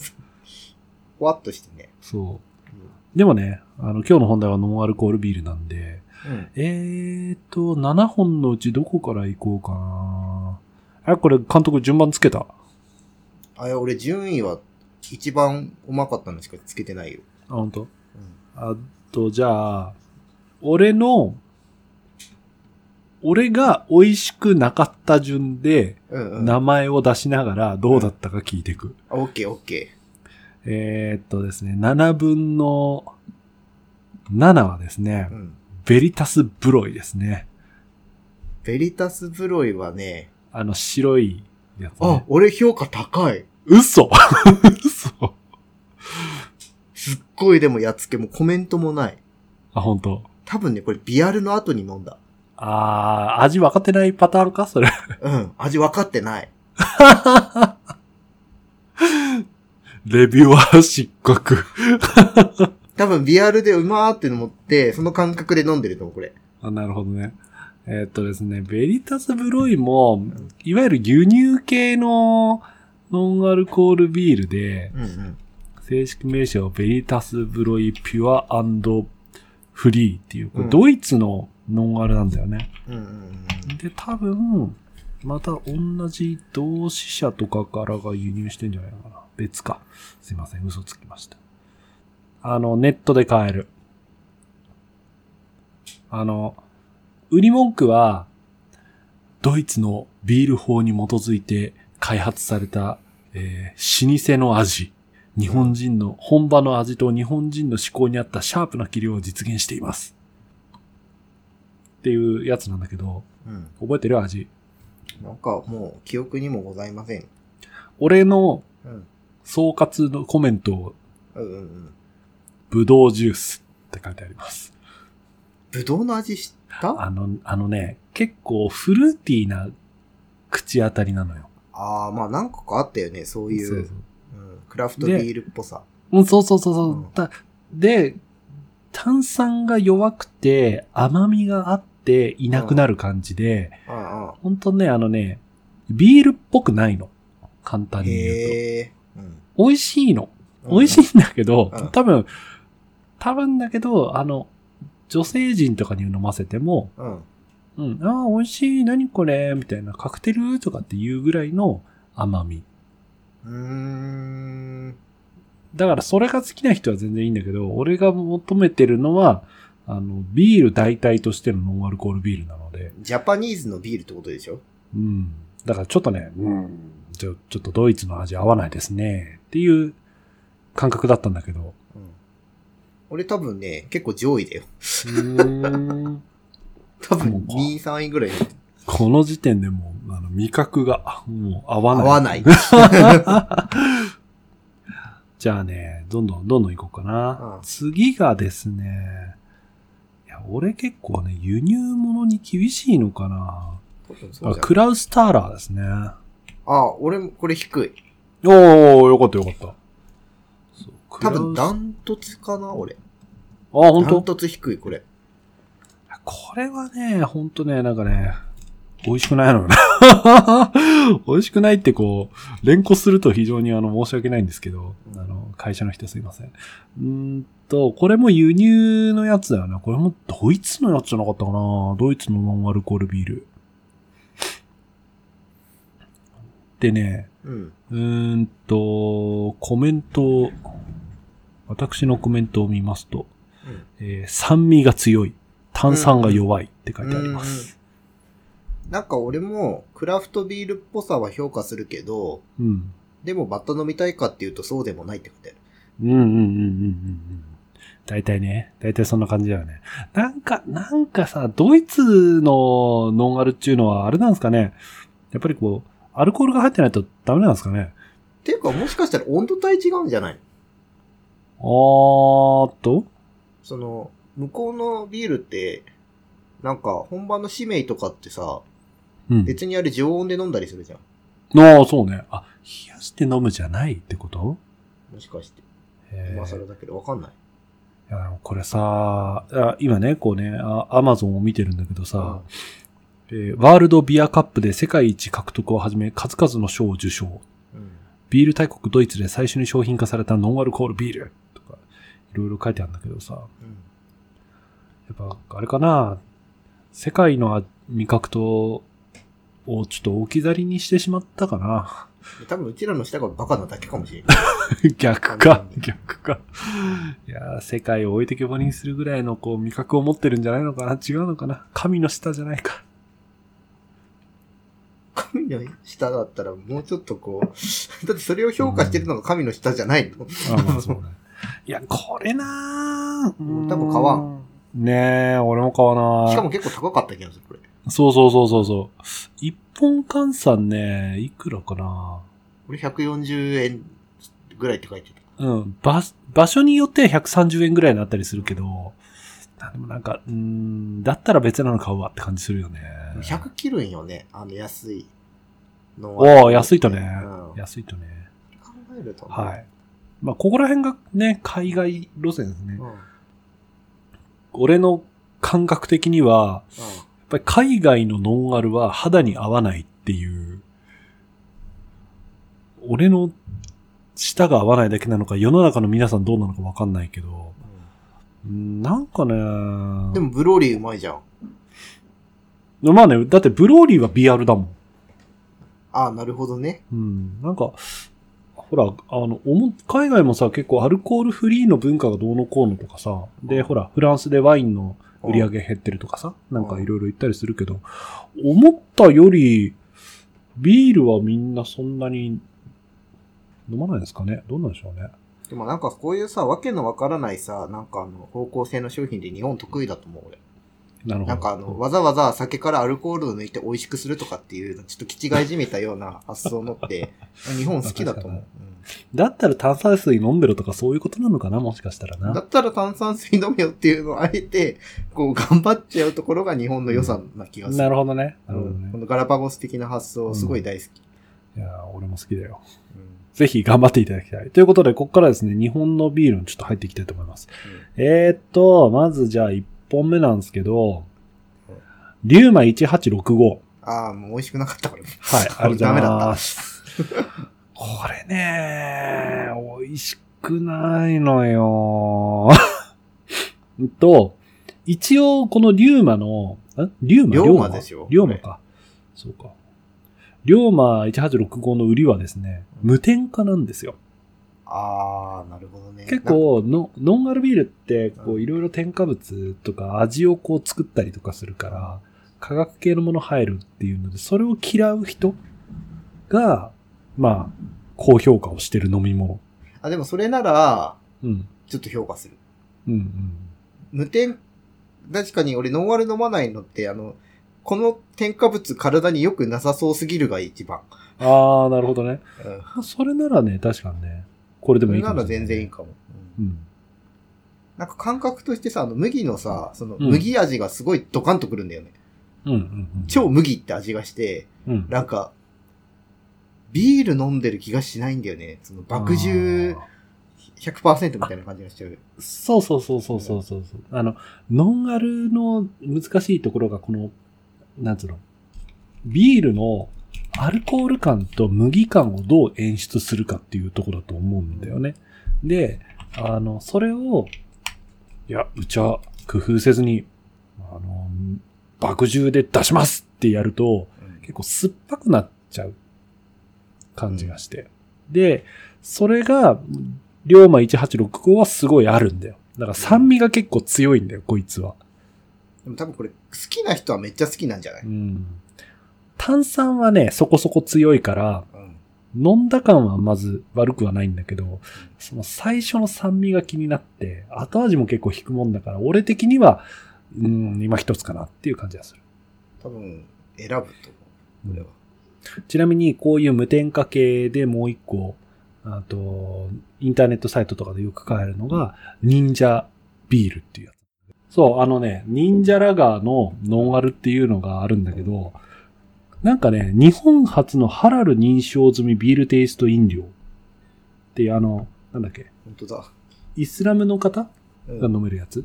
ふわっとしてね。そう。でもね、あの、今日の本題はノンアルコールビールなんで、うん。えーと、7本のうちどこから行こうかな。あ、これ監督順番つけた。あ、いや、俺順位は一番うまかったのしかつけてないよ。あ、本当？うん。あと、じゃあ、俺の、俺が美味しくなかった順で、うんうん。名前を出しながらどうだったか聞いていく。あ、オッケーオッケえーっとですね、7分の7はですねー。う、ん。ベリタスブロイですね。ベリタスブロイはね、あの白いやつ、あね。、俺評価高い。嘘 嘘すっごいでもやっつけもコメントもない。あ、本当。多分ね、これビアルの後に飲んだ。あー、味分かってないパターンか？それ。うん。味分かってない。レビューは失格。多分ビアルでうまーって思って、その感覚で飲んでると思う、これ。あなるほどね。えーっとですね、ベリタスブロイも、いわゆる輸入系のノンアルコールビールで、うんうん。正式名称はベリタスブロイピュアフリーっていう、これうんドイツのノンアルなんだよね。うん。で、多分、また同じ同志社とかからが輸入してんじゃないのかな。別か。すいません、嘘つきました。あの、ネットで買える。あの、売り文句は、ドイツのビール法に基づいて開発された、えー老舗の味。日本人の、本場の味と日本人の思考に合ったシャープな器量を実現しています。っていうやつなんだけど、うん。覚えてる味？なんかもう記憶にもございません。俺のうん。総括のコメントを、うんうんうん。ブドウジュースって書いてあります。ぶどうの味した？あの、あのね、結構フルーティーな口当たりなのよ。ああ、まあ何個かあったよね、そういう。そううん。クラフトビールっぽさ。そううんそうそうそうそう、うんだで、炭酸が弱くて甘みがあっていなくなる感じで、あああほんとね、あのね、ビールっぽくないの。簡単に言うと。うん。美味しいの。美味しいんだけど、うん多分、多分だけど、あの、女性陣とかに飲ませても、うん。うん、ああ、美味しい、何これ、みたいな、カクテル？とかっていうぐらいの甘み。うーん。だからそれが好きな人は全然いいんだけど、俺が求めてるのは、あの、ビール代替としてのノンアルコールビールなので、ジャパニーズのビールってことでしょ？うん。だからちょっとね、うん、ちょ、ちょっとドイツの味合わないですね、っていう感覚だったんだけど。うん。俺多分ね、結構上位だよ。うん。多分そうか2、3位ぐらいにこの時点でもう、あの、味覚が、もう合わない。合わない。じゃあね、どんどん、どんどん行こうかな。うん次がですね、いや、俺結構ね、輸入物に厳しいのかな。あクラウスターラーですね。あ、俺もこれ低い。おー、よかったよかった。多分ダントツかな、俺。あ、本当？ダントツ低い、これ。これはね、ほんとね、なんかね、美味しくないのよね。美味しくないってこう、連呼すると非常にあの、申し訳ないんですけど、うんあの、会社の人すいません。うーんと、これも輸入のやつだよね。これもドイツのやつじゃなかったかなドイツのノンアルコールビール。でね、うん。んと、コメント、私のコメントを見ますと、うんえー酸味が強い、炭酸が弱いって書いてあります。なんか俺もクラフトビールっぽさは評価するけど、うん。でもバッタ飲みたいかっていうとそうでもないってことやる。うんうんうんうんうんうん。大体ね、大体そんな感じだよね。なんか、なんかさ、ドイツのノンアルっていうのはあれなんですかね。やっぱりこう、アルコールが入ってないとダメなんですかね。っていうかもしかしたら温度帯違うんじゃないあーっと？その、向こうのビールって、なんか本場の使命とかってさ、うん。別にあれ常温で飲んだりするじゃん。ああ、そうね。あ、冷やして飲むじゃないってこと？もしかして。へー今更だけどわかんない。いや、これさ、あ今ね、こうね、あアマゾンを見てるんだけどさ、えーワールドビアカップで世界一獲得をはじめ数々の賞を受賞。うん。ビール大国ドイツで最初に商品化されたノンアルコールビールとか、いろいろ書いてあるんだけどさ、やっぱ、あれかな、世界の味覚と、をちょっと置き去りにしてしまったかな。うん。多分うちらの下がバカなだけかもしれない。逆か、逆か。いやー世界を置いてけぼりにするぐらいのこう味覚を持ってるんじゃないのかな違うのかな神の舌じゃないか。神の下だったらもうちょっとこう、だってそれを評価してるのが神の下じゃないの？あまあ そうね。いや、これなーうん多分買わん。ねえ、俺も買わない。しかも結構高かった気がする、これ。そうそうそうそうそう。一本換算ね、いくらかなこれ140円ぐらいって書いてた。うん。場、場所によっては130円ぐらいになったりするけど、あでもなんか、うーん、だったら別なの買うわって感じするよね。100切るんよね、あの安いのおお安いとね、うん安いとね。考えるとね。はい。まあ、ここら辺がね、海外路線ですね。うん。うん。俺の感覚的には、やっぱり海外のノンアルは肌に合わないっていう、俺の舌が合わないだけなのか、世の中の皆さんどうなのかわかんないけど、うんなんかね、でもブローリーうまいじゃん。まあね、だってブローリーはビアルだもん。ああ、なるほどね。うん、なんか、ほら、あの、海外もさ、結構アルコールフリーの文化がどうのこうのとかさ、で、ほら、フランスでワインの売り上げ減ってるとかさ、なんかいろいろ言ったりするけど、思ったより、ビールはみんなそんなに飲まないですかね？どうなんでしょうね？でもなんかこういうさ、わけのわからないさ、なんかあの、方向性の商品で日本得意だと思う俺。なるほど。なんかあの、わざわざ酒からアルコールを抜いて美味しくするとかっていう、ちょっと気違いじめたような発想を持って、日本好きだと思う。だったら炭酸水飲んでるとかそういうことなのかなもしかしたらな。うんだったら炭酸水飲めよっていうのをあえて、こう頑張っちゃうところが日本の良さな気がする。なるほどね。なるほどうんこね。のガラパゴス的な発想すごい大好き。いやー俺も好きだよ。うんぜひ頑張っていただきたい。ということで、ここからですね、日本のビールにちょっと入っていきたいと思います。えーっと、まずじゃあ1本目なんですけど、リューマ1865。ああ、もう美味しくなかったからね。はい、ありがとうございダメだっまた。す。これね、美味しくないのよ。と、一応このリューマの、んリューマ龍馬？ですよ龍馬か。そうか。龍馬1865の売りはですね、無添加なんですよ。あー、なるほどね。結構の、ノンアルビールって、こう、いろいろ添加物とか味をこう作ったりとかするから、化学系のもの入るっていうので、それを嫌う人が、まあ、高評価をしてる飲み物。あ、でもそれなら、うん。ちょっと評価する。うんうん。無添、確かに俺ノンアル飲まないのって、あの、この添加物体に良くなさそうすぎるが一番。ああ、なるほどね。うん。それならね、確かにね。これでもいいかもしれない、ら全然いいかも。うんうん。なんか感覚としてさ、あの麦のさ、そのうん麦味がすごいドカンとくるんだよね。うんうんうん。超麦って味がして、うん。なんか、ビール飲んでる気がしないんだよね。その爆汁あ100%みたいな感じがしちゃう。ーそうそうそうそうそうそうそう。あの、ノンアルの難しいところがこの、なんつうの、ビールのアルコール感と麦感をどう演出するかっていうところだと思うんだよね。で、あの、それを、いや、うちは工夫せずに、あの、爆汁で出しますってやると、うん結構酸っぱくなっちゃう感じがして。で、それが、龍馬1865はすごいあるんだよ。だから酸味が結構強いんだよ、こいつは。でも多分これ好きな人はめっちゃ好きなんじゃない？うん。炭酸はね、そこそこ強いから、うん。飲んだ感はまず悪くはないんだけど、その最初の酸味が気になって、後味も結構引くもんだから、俺的には、うん、今一つかなっていう感じがする。多分、選ぶと思う。これは。ちなみに、こういう無添加系でもう一個、あと、インターネットサイトとかでよく買えるのが、忍者ビールっていうやつ。そう、あのね、忍者ラガーのノンアルっていうのがあるんだけど、なんかね、日本初のハラル認証済みビールテイスト飲料っていうあの、なんだっけ、本当だ。イスラムの方うんが飲めるやつ？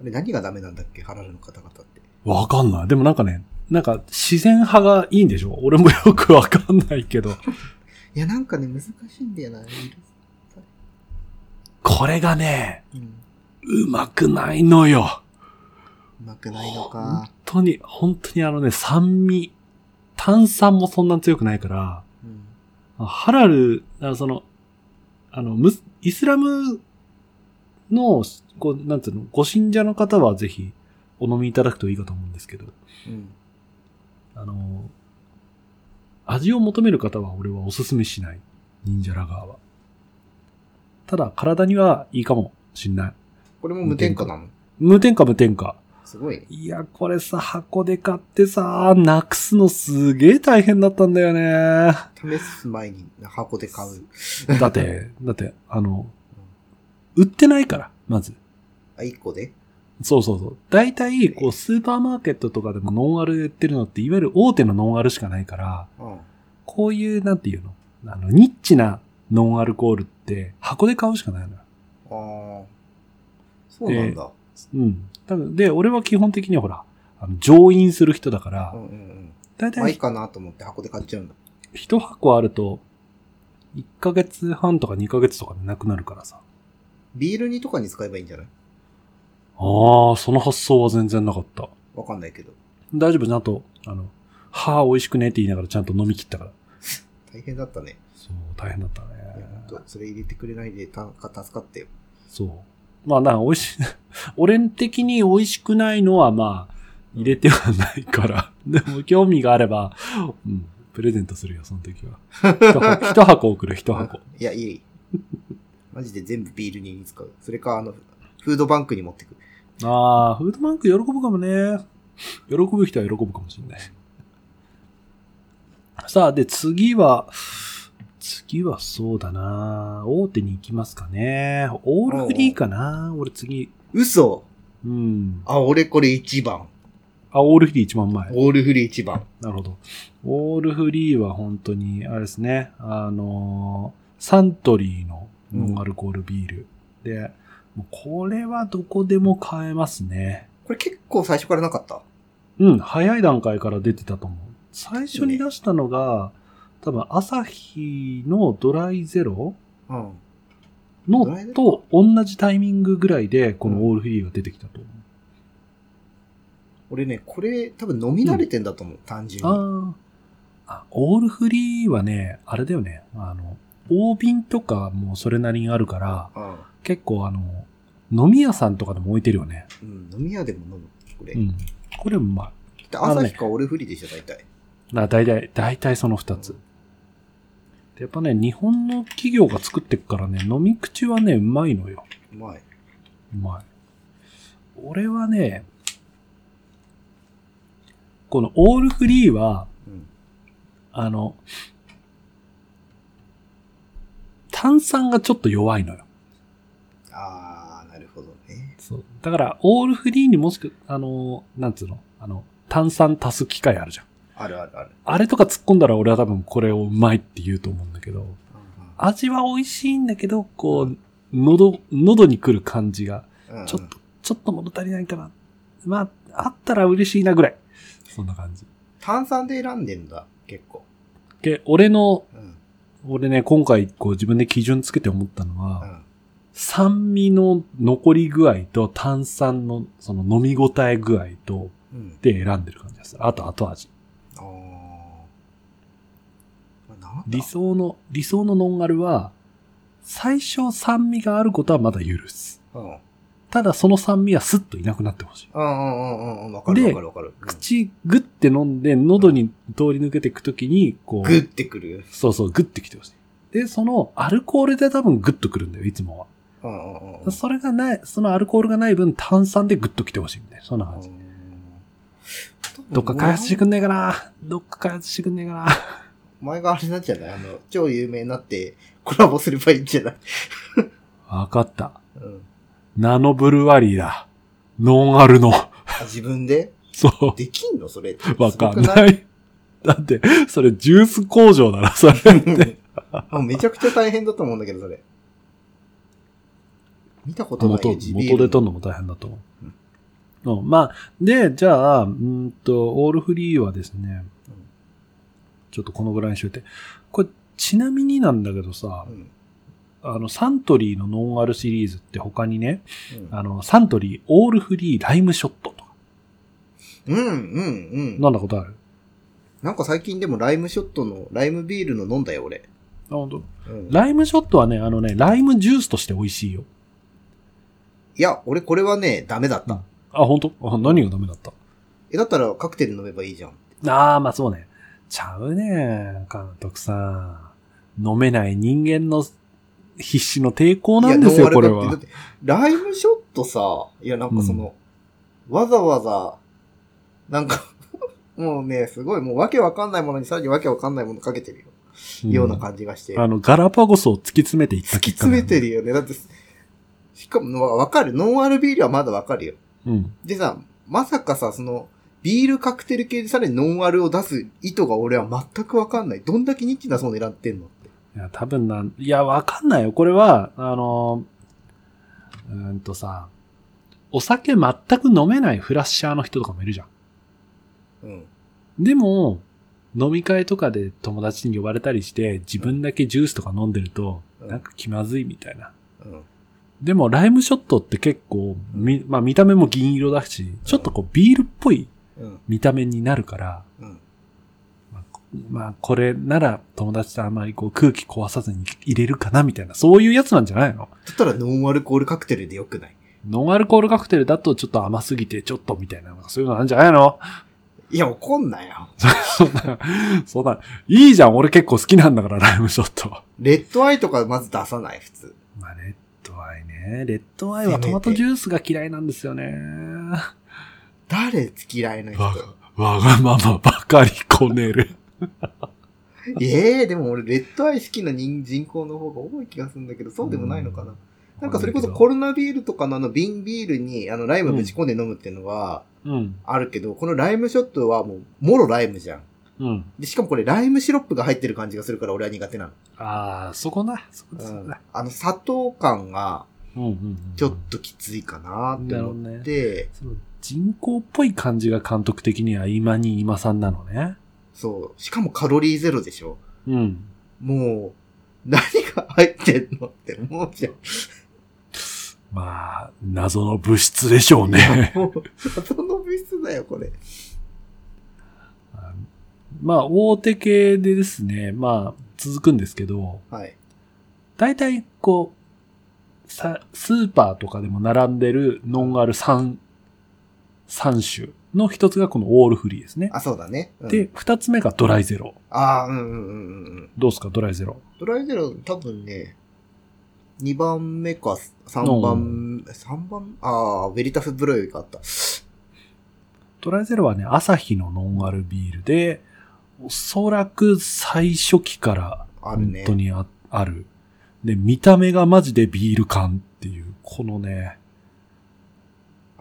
あれ何がダメなんだっけ？ハラルの方々って。わかんない。でもなんかね、なんか自然派がいいんでしょ？俺もよくわかんないけど。いや、なんかね、難しいんだよな。これがね、うん。うまくないのよ。うまくないの本か。当に、本当にあのね、酸味、炭酸もそんなに強くないから、うん。ハラル、あその、あの、ムスイスラムの、こう、なんつうの、ご信者の方はぜひお飲みいただくといいかと思うんですけど、うん。あの、味を求める方は俺はおすすめしない。忍者ラガーは。ただ、体にはいいかもしんない。これも無添加なの？無添加無添加。すごいね。いや、これさ、箱で買ってさ、なくすのすげえ大変だったんだよね。試す前に箱で買う。だって、だって、あの、売ってないから、まず。あ、1個で？そうそうそう。大体、こう、スーパーマーケットとかでもノンアルで売ってるのって、いわゆる大手のノンアルしかないから、うん。こういう、なんていうの？あの、ニッチなノンアルコールって、箱で買うしかないのよ。ああ。そうなんだ。うん。多分、で、俺は基本的にはほら、あの、乗飲する人だからう、んうんうん。大まあいい体、かなと思って箱で買っちゃうんだ。一箱あると、1ヶ月半とか2ヶ月とかでなくなるからさ。ビール煮とかに使えばいいんじゃない？ああ、その発想は全然なかった。わかんないけど。大丈夫、ちゃんと、あの、はあ、美味しくねって言いながらちゃんと飲み切ったから。大変だったね。そう、大変だったねそれ入れてくれないでた助かったよ。そう。まあ、なんか美味しい、俺的に美味しくないのはまあ、入れてはないから。でも、興味があれば、うん、プレゼントするよ、その時は。一箱一箱送る、一箱。いや、いい。マジで全部ビール煮に使う。それか、あの、フードバンクに持ってく。ああ、フードバンク喜ぶかもね。喜ぶ人は喜ぶかもしれない。さあ、で、次は、次はそうだな大手に行きますかね。オールフリーかな俺次。嘘うん。あ、俺これ一番。あ、オールフリー一番前。オールフリー一番。なるほど。オールフリーは本当に、あれですね。あのーサントリーのノンアルコールビール。で、もうこれはどこでも買えますね。これ結構最初からなかった？うん、早い段階から出てたと思う。最初に出したのが、多分、アサヒのドライゼロうん。のと同じタイミングぐらいで、このオールフリーが出てきたと思う。俺ね、これ多分飲み慣れてんだと思う、単純に。ああ。あ、オールフリーはね、あれだよね。あの、大瓶とかもそれなりにあるから、うん。結構あの、飲み屋さんとかでも置いてるよね。うん、飲み屋でも飲む、これ。うん。これもまで朝日か俺フリでしょ、大体。あ、な大体、大体その二つ。でやっぱね、日本の企業が作ってっからね、飲み口はね、うまいのよ。うまい。うまい。俺はね、このオールフリーは、うん。あの、炭酸がちょっと弱いのよ。あー、なるほどね。そう。だから、オールフリーにもしく、あの、なんつうの？あの、炭酸足す機械あるじゃん。あるあるある。あれとか突っ込んだら俺は多分これをうまいって言うと思うんだけど、うん味は美味しいんだけど、こう、喉、喉に来る感じが、うんちょっと、ちょっと物足りないかな。まあ、あったら嬉しいなぐらい。そんな感じ。炭酸で選んでんだ、結構。で、俺の、うん。俺ね、今回こう自分で基準つけて思ったのうは、ん。酸味の残り具合と炭酸のその飲み応え具合と、うん。で選んでる感じです。あと後味。理想の、理想のノンアルは、最初酸味があることはまだ許す。うん。うんただその酸味はスッといなくなってほしい。うんうんうん。わかるでわかるわかる。うん口グッて飲んで喉に通り抜けていくときに、こう、グッてくる。そうそう、グッてきてほしい。で、そのアルコールで多分グッとくるんだよ、いつもうんうんうんは。それがない、そのアルコールがない分炭酸でグッときてほしいみたいな、そんな感じ。どっか開発してくんねえかなどっか開発してくんねえかなお前があれなんじゃない？あの、超有名になってコラボすればいいんじゃない？わかった。うん。ナノブルワリーだ。ノンアルの。あ、自分で？そう。できんの？それ。わかんない。だって、それジュース工場だな、それって。あめちゃくちゃ大変だと思うんだけど、それ。見たことない元、元で取るのも大変だと思う。うん、まあ、で、じゃあ、うんと、オールフリーはですね、うんちょっとこのぐらいにしといて。これ、ちなみになんだけどさう、ん。あの、サントリーのノンアルシリーズって他にね、うんあの、サントリーオールフリーライムショットとか、うん、うん、うん。飲んだことある？なんか最近でもライムショットの、ライムビールの飲んだよ、俺。あ、本当？うん。ライムショットはね、あのね、ライムジュースとして美味しいよ。いや、俺これはね、ダメだった。あ、本当？あ、何がダメだった？え、だったらカクテル飲めばいいじゃん。ああ、まあそうね。ちゃうね、監督さん。飲めない人間の必死の抵抗なんですよ、これはライムショットさ、いや、なんかその、わざわざ、なんか、もうね、すごい、もうわけわかんないものにさらにわけわかんないものかけてるよ。うんような感じがして。あの、ガラパゴスを突き詰めていった突き詰めてる。るよね。だって、しかも、わかる。ノンアルビールはまだわかるよ。うん。でさ、まさかさ、その、ビールカクテル系でさらにノンアルを出す意図が俺は全くわかんない。どんだけニッチなそう狙ってんの。いや、多分な、いや、わかんないよ。これは、あの、うーんとさ、お酒全く飲めないフラッシャーの人とかもいるじゃん。うん。でも、飲み会とかで友達に呼ばれたりして、自分だけジュースとか飲んでると、うんなんか気まずいみたいな。うん。でも、ライムショットって結構、み、まあ見た目も銀色だし、ちょっとこうビールっぽいうん。見た目になるから、うん。まあこれなら友達とあんまりこう空気壊さずに入れるかなみたいな、そういうやつなんじゃないの？だったらノンアルコールカクテルでよくないノンアルコールカクテルだとちょっと甘すぎてちょっとみたいな、そういうのなんじゃないの？いや、怒んなよ。そんな、そんな、いいじゃん、俺結構好きなんだから、ライムショット。レッドアイとかまず出さない、普通。まあ、レッドアイね。レッドアイはトマトジュースが嫌いなんですよね。誰嫌いな人？わわがままばかりこねる。ええでも俺、レッドアイ好きな人人口の方が多い気がするんだけど、そうでもないのかな。なんかそれこそコロナビールとかのあの瓶ビールにあのライムぶち込んで飲むっていうのはうん。あるけど、このライムショットはもう、もろライムじゃん。うん。で、しかもこれライムシロップが入ってる感じがするから俺は苦手なの。ああ、そこな。そこうんそこだ。あの砂糖感がうんうんうん。ちょっときついかなって思なるほって、その人工っぽい感じが監督的には今に今さんなのね。そう。しかもカロリーゼロでしょ。うん。もう、何が入ってんのって思うじゃん。まあ、謎の物質でしょうね。もう、謎の物質だよ、これ。まあ、大手系でですね、まあ、続くんですけど、はい。大体、こう、さ、スーパーとかでも並んでるノンアル3、3種の一つがこのオールフリーですね。あ、そうだね。うん、で、二つ目がドライゼロ。ああ、うんうんうんうん。どうですか、ドライゼロ？ドライゼロ、多分ね、2番目か3番、3番？ああ、ベリタスブロイがあった。ドライゼロはね、朝日のノンアルビールで、おそらく最初期から本あるね。当にあある。で、見た目がマジでビール感っていう、このね、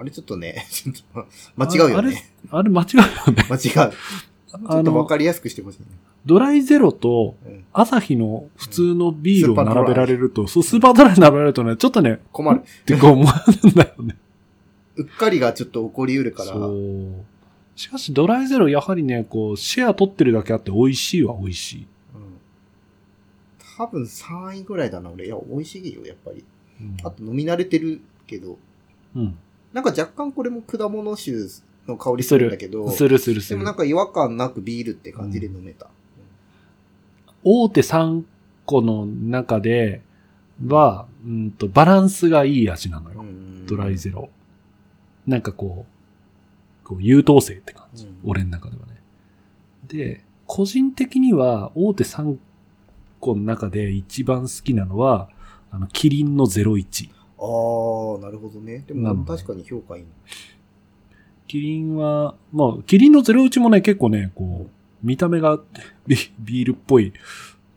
あれちょっとね、ちょっと間違うよね。あれ間違うよね。間違う。ちょっとわかりやすくしてほしいね。ドライゼロとうん。朝日の普通のビールを並べられると、そう、スーパードライ並べられるとね、ちょっとね、困る。ってこう思うんだよね。うっかりがちょっと起こりうるから。そう。しかし、ドライゼロやはりね、こう、シェア取ってるだけあって美味しいは美味しい。うん。多分3位ぐらいだな、俺。いや、美味しいよ、やっぱり。うんあと飲み慣れてるけど。うん。なんか若干これも果物酒の香りするんだけど。するするするでもなん。か違和感なくビールって感じで飲めた。大手3個の中では、うんと、バランスがいい味なのよ。うんドライゼロ。なんかこう、こう優等生って感じ。うん俺の中ではね。で、個人的には大手3個の中で一番好きなのは、あの、キリンの01。あー、なるほどね。でも確かに評価いいな。キリンは、まあ、キリンの01もね、結構ね、こう、見た目がビビールっぽい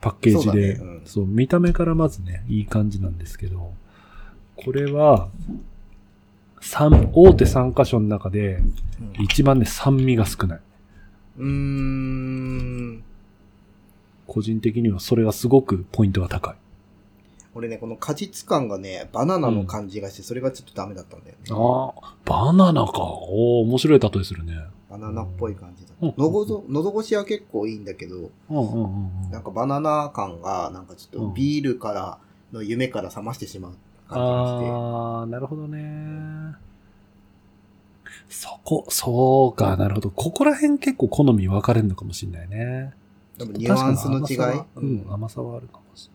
パッケージで、そうだねうんそう、見た目からまずね、いい感じなんですけど、これは、三、大手3箇所の中で、一番ね、酸味が少ない。うーん。個人的にはそれがすごくポイントが高い。俺ね、この果実感がね、バナナの感じがして、それがちょっとダメだったんだよね。ああ、バナナか。おー面白い例えするね。バナナっぽい感じだ。うんのごぞ、喉越しは結構いいんだけど、うんうんうんうん。なんかバナナ感が、なんかちょっとビールからの夢から覚ましてしまう感じがして。ああ、なるほどね。そこ、そうか、なるほど。ここら辺結構好み分かれるのかもしれないね。でもニュアンスの違い？確かに甘さはううんん、甘さはあるかもし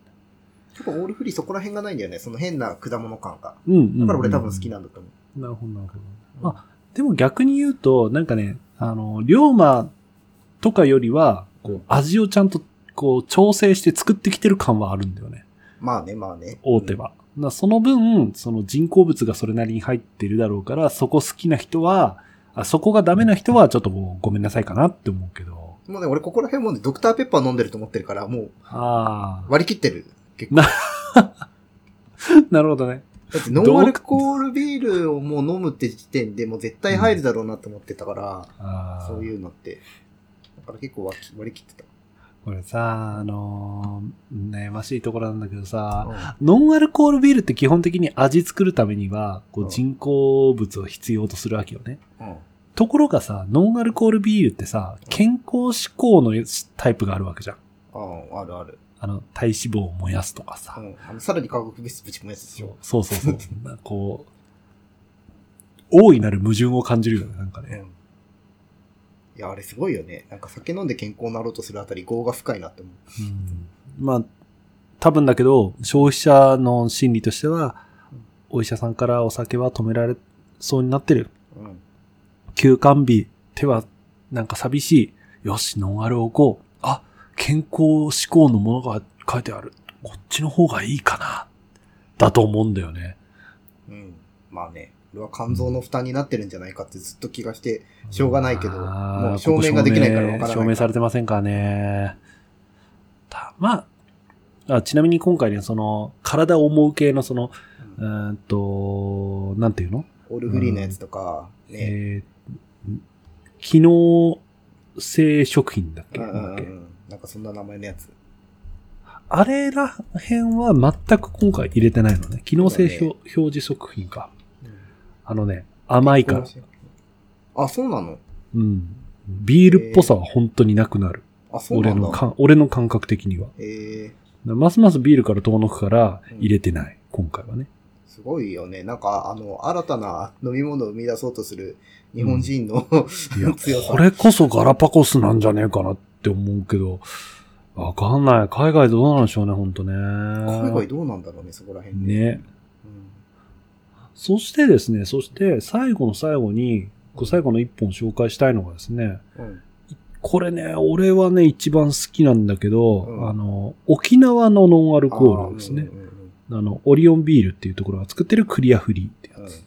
結構オールフリーそこら辺がないんだよね。その変な果物感が。うん、うん。だから俺多分好きな。なんだと思う。なるほど、なるほど。あ、でも逆に言うと、なんかね、あの、龍馬とかよりは、こう、味をちゃんと、こう、調整して作ってきてる感はあるんだよね。まあね、まあね。大手は。なその分、その人工物がそれなりに入ってるだろうから、そこ好きな人は、あそこがダメな人はちょっともうごめんなさいかなって思うけど。もうね、俺ここら辺もね、ドクターペッパー飲んでると思ってるから、もうあ割り切ってる。結構。なるほどね。ってノンアルコールビールをもう飲むって時点でもう絶対入るだろうなと思ってたから、ああ。そういうのって。だから結構割り切ってこれさ、あのー悩ましいところなんだけどさ、た。ノンアルコールビールって基本的に味作るためには、こううん人工物を必要とするわけよね。うん。ところがさ、ノンアルコールビールってさ、健康志向のタイプがあるわけじゃん。ああ、あるある。あの、体脂肪を燃やすとかさ。うん。あの、さらに化学物質ぶち込むやつでしょ。そうそうそうそう。なこう、大いなる矛盾を感じるよね、なんかね。うん。いや、あれすごいよね。なんか酒飲んで健康になろうとするあたり、業が深いなって思う。うん、まあ、多分だけど、消費者の心理としては、お医者さんからお酒は止められそうになってる。うん。休館日、手はなんか寂しい。よし、ノンアルを置こう。あ、健康志向のものが書いてある。こっちの方がいいかな。だと思うんだよね。うん。まあね、俺は肝臓の負担になってるんじゃないかってずっと気がして、しょうがないけど、もう証明ができないからわからない。証明されてませんからね。たまあ、あちなみに今回ね、その、体を思う系のその、ううんーんと、なんていうの？オールフリーのやつとか、ね。えー、機能性食品だっけ,、うんうんなんだっけ？うん。なんかそんな名前のやつ。あれら辺は全く今回入れてないのね。機能性表,、表示食品か。あのね、甘いから。あ、そうなの？うん。ビールっぽさは本当になくなる。あ、そうなんだ。俺のか、俺の感覚的には。えますますビールから遠のくから入れてない、今回はね。ー、すごいよね。なんか、あの、新たな飲み物を生み出そうとする日本人の、いや、強さ。これこそガラパゴスなんじゃねえかなって思うけど、わかんない。海外どうなんでしょうね、ほんとね。海外どうなんだろうね、そこら辺で。ね。うんそしてですね、そして最後の最後に、最後の一本紹介したいのがですね、うん。これね、俺はね、一番好きなんだけど、うんあの、沖縄のノンアルコールですね。あの、オリオンビールっていうところが作ってるクリアフリーってやうんつ。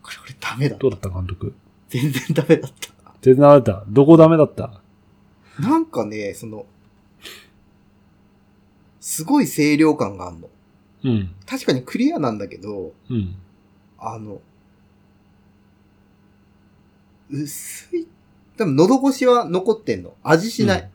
これ俺ダメだ。どうだった監督？全然ダメだった。全然ダメだった。どこダメだった？なんかね、その、すごい清涼感があるの。うん。確かにクリアなんだけど、うん。あの、薄い。多分喉越しは残ってんの。味しない。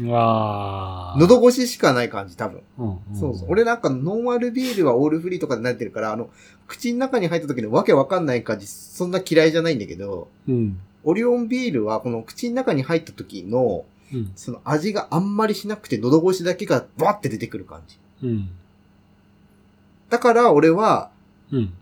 うわー喉越ししかない感じ、多分。うんんそうそう。俺なんかノンアルビールはオールフリーとかでなってるから、あの、口の中に入った時のわけわかんない感じ、そんな嫌いじゃないんだけど、うん。オリオンビールはこの口の中に入った時の、うん。その味があんまりしなくて喉越しだけがバって出てくる感じ。うん。だから俺はうん。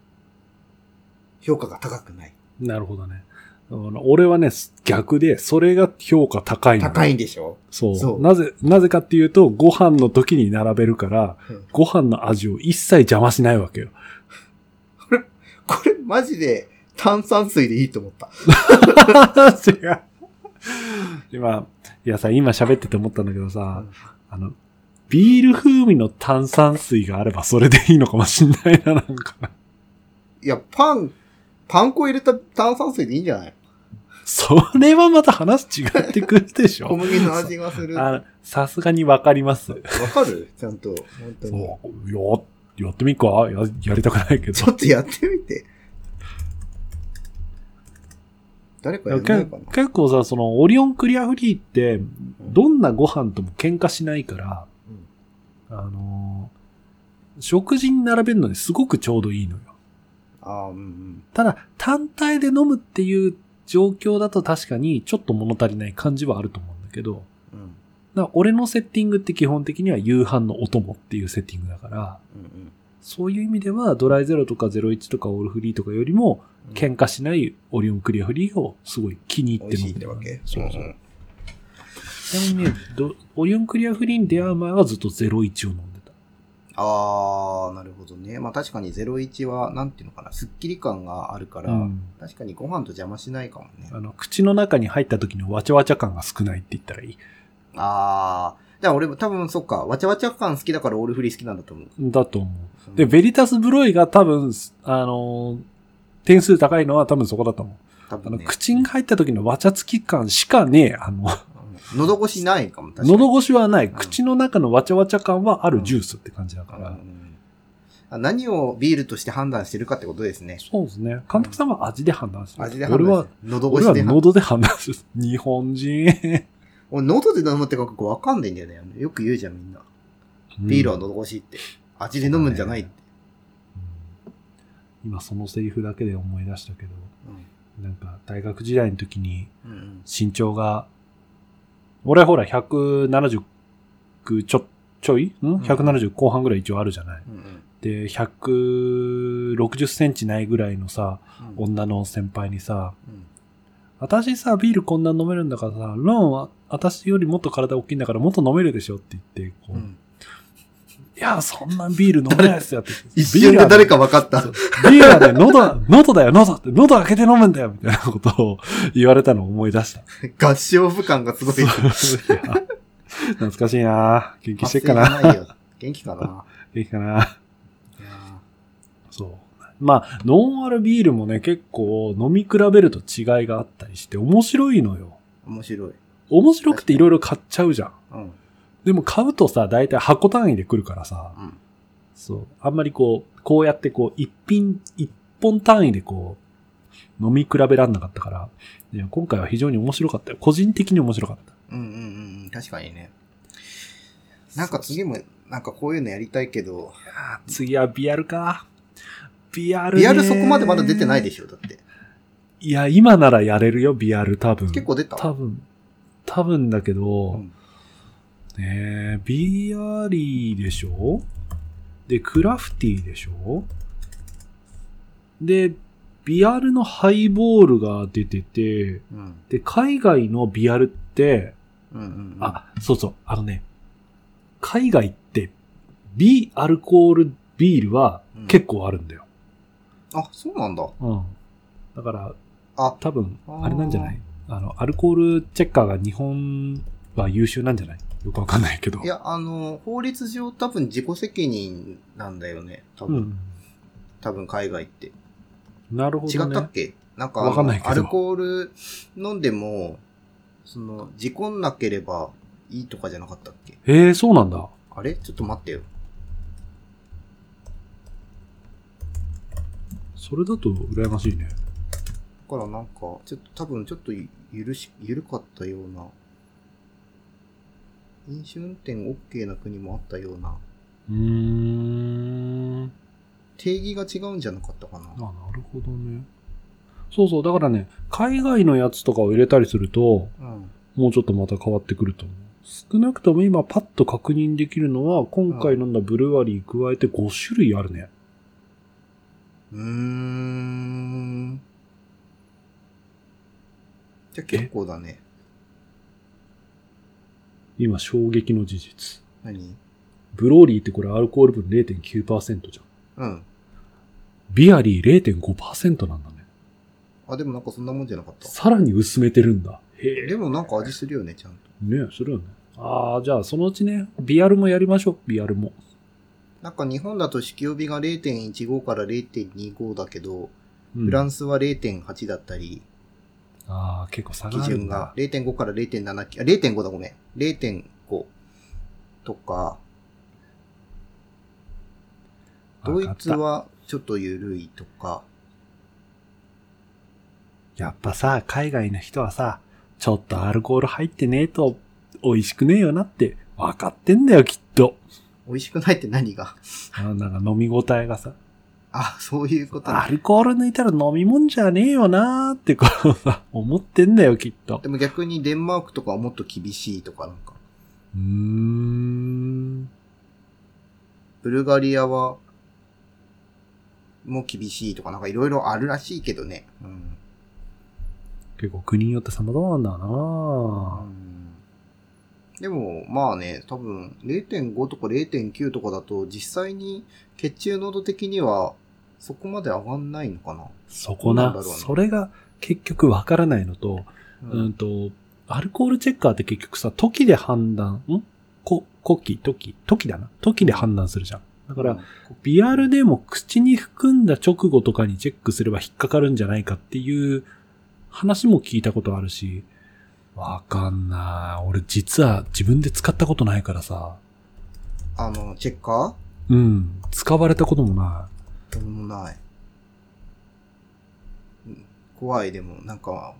評価が高くない。なるほどね。俺はね、逆で、それが評価高いの。高いんでしょ？そう。そうなぜ、なぜかっていうと、ご飯の時に並べるから、うんご飯の味を一切邪魔しないわけよ。これマジで炭酸水でいいと思った。違う。今、いやさ、今喋ってて思ったんだけどさ、あの、ビール風味の炭酸水があればそれでいいのかもしんないな、なんか。いや、パン、パン粉入れた炭酸水でいいんじゃない？それはまた話違ってくるでし小ょ。麦の味がする。さすがにわかります。かる？ちゃんと。本当に。そう、や、やってみっか？や、やりたくないけど。ちょっとやってみて。誰かやいやんないかなけ結構さ、その、オリオンクリアフリーって、どんなご飯とも喧嘩しないから、あのー食事に並べるのにすごくちょうどいいのよ。ああ、うんうん。ただ、単体で飲むっていう状況だと確かにちょっと物足りない感じはあると思うんだけど、うん。だ俺のセッティングって基本的には夕飯のお供っていうセッティングだから、うんそういう意味ではドライゼロとか01とかオールフリーとかよりもうん。喧嘩しないオリオンクリアフリーをすごい気に入って飲んでるってわけ。そうそう。ちなみにね、どオリオンクリアフリーに出会う前はずっと01を飲んでた。ああ、なるほどね。まあ確かに01は、なんていうのかな、スッキリ感があるから、うん確かにご飯と邪魔しないかもね。あの、口の中に入った時のわちゃわちゃ感が少ないって言ったらいい。ああ、じゃあ俺も多分そっか、わちゃわちゃ感好きだからオールフリー好きなんだと思う。だと思う。で、ベリタスブロイが多分、あのー点数高いのは多分そこだと思う。あの、多分ね。口に入った時のわちゃつき感しかねえ。あの、うん喉越しないかも、確かに。喉越しはない。ん口の中のわちゃわちゃ感はあるジュースって感じだから。うんあ何をビールとして判断してるかってことですね。そうですね。監督さんは味で判断する。味で判断俺はして、喉俺は越しで判断。喉で判断する。日本人。俺喉で飲むって感覚わかんないんだよね。よく言うじゃん、みんな。ビールは喉越しって。味で飲むんじゃないって。うん今そのセリフだけで思い出したけど、なんか大学時代の時にうんうん身長が、俺ほら170ちょ、ちょい？ん？ん ?170 後半ぐらい一応あるじゃない。うんうんで、160センチないぐらいのさ、うん女の先輩にさ、うん私さ、ビールこんな飲めるんだからさ、ローンは私よりもっと体大きいんだからもっと飲めるでしょって言って、こう、うんいや、そんなビール飲めないですよって。一瞬で誰か分かった？ビールはね、喉、喉だよ、喉って、喉開けて飲むんだよ、みたいなことを言われたのを思い出した。合唱部感がすごい。懐かしいな元気してっかな元気かな？元気かなそう。まあ、ノンアルビールもね、結構飲み比べると違いがあったりして面白いのよ。ー面白い。面白くていろいろ買っちゃうじゃん。うん。でも買うとさ、大体箱単位で来るからさ、うん。そう。あんまりこう、こうやってこう、一品、一本単位でこう、飲み比べらんなかったから、いや今回は非常に面白かったよ。個人的に面白かった。うんうんうんうん。確かにね。なんか次も、なんかこういうのやりたいけど、次はビアルか。ビアルねリアルそこまでまだ出てないでしょ、だって。いや、今ならやれるよ、ビアル多分。結構出た？多分、多分だけうど、ん。ねえ、ビアリーでしょ？で、クラフティーでしょ？で、ビアルのハイボールが出てて、うん。で、海外のビアルって、うんうん。あ、そうそう、あのね、海外って、ビアルコールビールはうん結構あるんだよ。あ、そうなんだ。うん。だから、あ、多分、あれなんじゃない？あの、アルコールチェッカーが日本は優秀なんじゃない？よくわかんないけど。いや、あの、法律上多分自己責任なんだよね。多分、うん。多分海外って。なるほどね。違ったっけ？なんかかんないけどアルコール飲んでも、その、事故んなければいいとかじゃなかったっけ？ええそうなんだ。あれ？ちょっと待ってよ。それだと羨ましいね。だからなんか、ちょっと多分ちょっとゆゆるし、ゆるかったような、飲酒運転 OK な国もあったような、うーん。定義が違うんじゃなかったかなあ、。なるほどね。そうそう、だからね、海外のやつとかを入れたりすると、うん。もうちょっとまた変わってくると思う。少なくとも今パッと確認できるのは、今回飲んだブルワリー加えて5種類あるね。うーん。じゃあ結構だね。今衝撃の事実。何？ブローリーってこれアルコール分0.9%じゃん。うん。ビアリー0.5%なんだね。あ、でもなんかそんなもんじゃなかった？さらに薄めてるんだ。へえ。でもなんか味するよね、ちゃんと。ねするよね。ああ、じゃあそのうちね、ビアルもやりましょう。ビアルも。なんか日本だと酒気帯びが0.15から0.25だけど、うんフランスは0.8だったり、ああ、結構差がるん準が。だ。0.5から0.7、あ、0.5だごめん。0.5とか、ドイツはちょっと緩いとか、たやっぱさ、海外の人はさ、ちょっとアルコール入ってねえと美味しくねえよなって分かってんだよ、きっと。美味しくないって何が？なんか飲み応えがさ、あ、そういうことねアルコール抜いたら飲み物じゃねえよなーってこうさ、思ってんだよ、きっと。でも逆にデンマークとかはもっと厳しいとかなんか、うーん。ブルガリアは、もう厳しいとかなんかいろいろあるらしいけどね。うん。結構国によって様々なんだなうんでも、まあね、多分0.5とか0.9とかだと実際に血中濃度的にはそこまで上がんないのかな？そこな、なそれが結局わからないのと、ううん、と、アルコールチェッカーって結局さ、時で判断、ん？こ、古希、時、時だな。時で判断するじゃん。だから、うん。ビアルでも口に含んだ直後とかにチェックすれば引っかかるんじゃないかっていう話も聞いたことあるし、わかんない。俺実は自分で使ったことないからさ、あの、チェッカうん、使われたこともなーでもない。うん怖い、でも、なんか、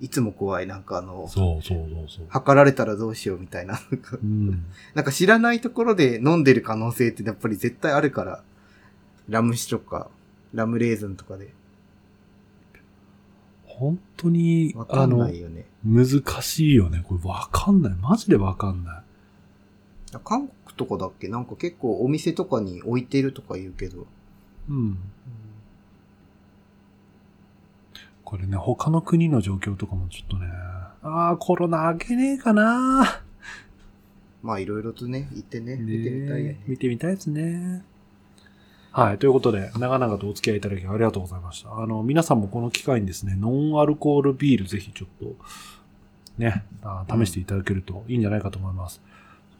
いつも怖い、なんかあのい。、そうそうそうそう。測られたらどうしようみたいな。なんかうん。なんか知らないところで飲んでる可能性ってやっぱり絶対あるから。ラム酒とか、ラムレーズンとかで。本当にわ、かんないよね。難しいよね。これわかんない。マジでわかんない。韓国とかだっけ？なんか結構お店とかに置いてるとか言うけど。うん。これね、他の国の状況とかもちょっとね、ああ、コロナ明けねえかなまあいろいろとね、行ってね、ね見てみたいよね。見てみたいですね。はい。ということで、長々とお付き合いいただきありがとうございました。あの、皆さんもこの機会にですね、ノンアルコールビールぜひちょっと、ね、試していただけるといいんじゃないかと思います。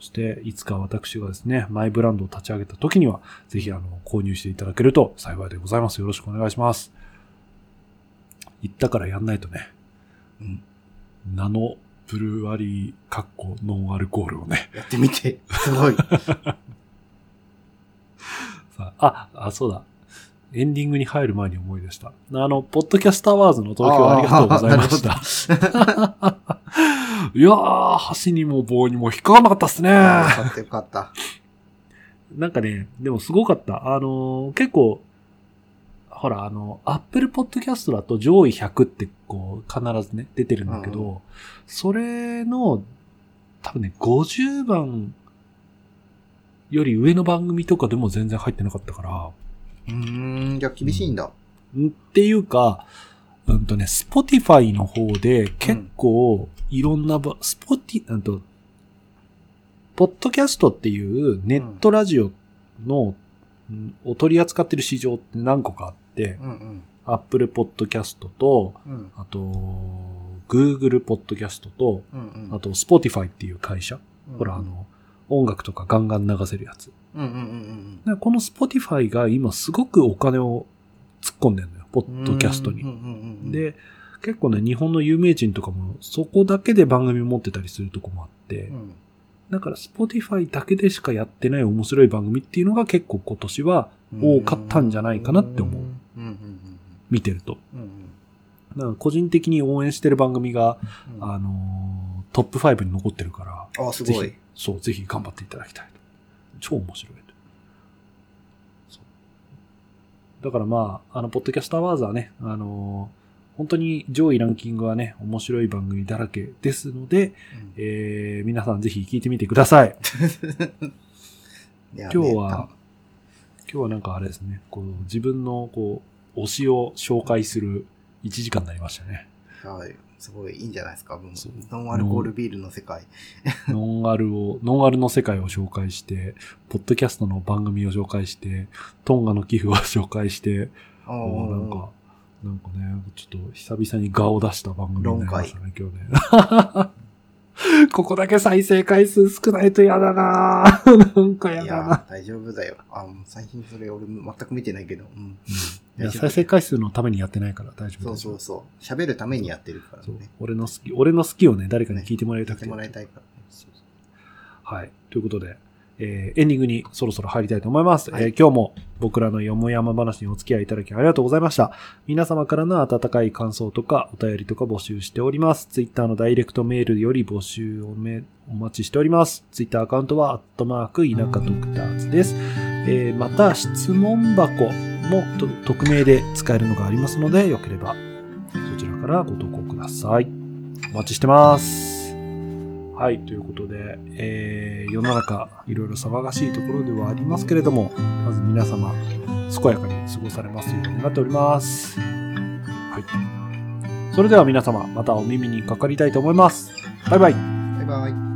そして、いつか私がですね、マイブランドを立ち上げた時には、ぜひあの、購入していただけると幸いでございます。よろしくお願いします。言ったからやんないとね、うん。ナノブルワリー、カッコノンアルコールをね、やってみて。すごい。さあ、あ、そうだ。エンディングに入る前に思い出した。あの、ポッドキャスターワーズの投票ありがとうございました。いやー、箸にも棒にも引っかかんなかったっすね。よかったよかった。なんかね、でもすごかった。あのー結構、ほら、あの、Apple Podcast だと上位100ってこう、必ずね、出てるんだけど、うんそれの、多分ね、50番より上の番組とかでも全然入ってなかったから、うーん、じゃあ厳しいんだ。んっていうか、うんとね、Spotify の方で結構いろんなば、スポティ、うんと、ポッドキャストっていうネットラジオの、うんを取り扱ってる市場って何個かあって、うんうん。Apple Podcast と、うんあと、Google Podcast と、うんうん。あと Spotify っていう会社。うんほら、あ、の、音楽とかガンガン流せるやつ。うんうんうんでこの Spotify が今すごくお金を突っ込んでるのよ。ポッうん。ドキャストにうん。うんうんうん、で、結構ね、日本の有名人とかもそこだけで番組持ってたりするとこもあって、うん、だから Spotify だけでしかやってない面白い番組っていうのが結構今年は多かったんじゃないかなって思う。見てると。だから個人的に応援してる番組が、うんあのートップ5に残ってるから、あ、すごいぜひ。、そう、ぜひ頑張っていただきたいと。超面白いだからまあ、あの、ポッドキャストアワーズはね、あのー本当に上位ランキングはね、面白い番組だらけですので、えー、皆さんぜひ聞いてみてください。いや今日は、今日はなんかあれですね、こう、自分のこう、推しを紹介する1時間になりましたね。ねはい。すごいいいんじゃないですか。もうそうノンアルコールビールの世界。ノンアルを、ノンアルの世界を紹介して、ポッドキャストの番組を紹介して、トンガの寄付を紹介して、あこうなんか、なんかね、ちょっと久々に顔を出した番組になりましたね、今日ね。ここだけ再生回数少ないと嫌だなぁ なんか嫌いだなや、大丈夫だよ。あ、最近それ俺全く見てないけど。うん。いや、再生回数のためにやってないから大丈夫そうそうそう。喋るためにやってるからそうね。俺の好き、俺の好きをね、誰かに聞いてもらいたくて。聞いてもらいたいからね。そうそうはい。ということで、えーエンディングにそろそろ入りたいと思います。はいえー今日も僕らのよもやま話にお付き合いいただきありがとうございました。皆様からの温かい感想とかお便りとか募集しております。ツイッターのダイレクトメールより募集をめお待ちしております。ツイッターアカウントは、アットマーク、田舎ドクターズです。えーまた、質問箱もと匿名で使えるのがありますので、よければそちらからご投稿ください。お待ちしてます。はい、ということで、えー世の中、いろいろ騒がしいところではありますけれども、まず皆様、健やかに過ごされますようになっております。はい。それでは皆様、またお耳にかかりたいと思います。バイバイ。バイバイ。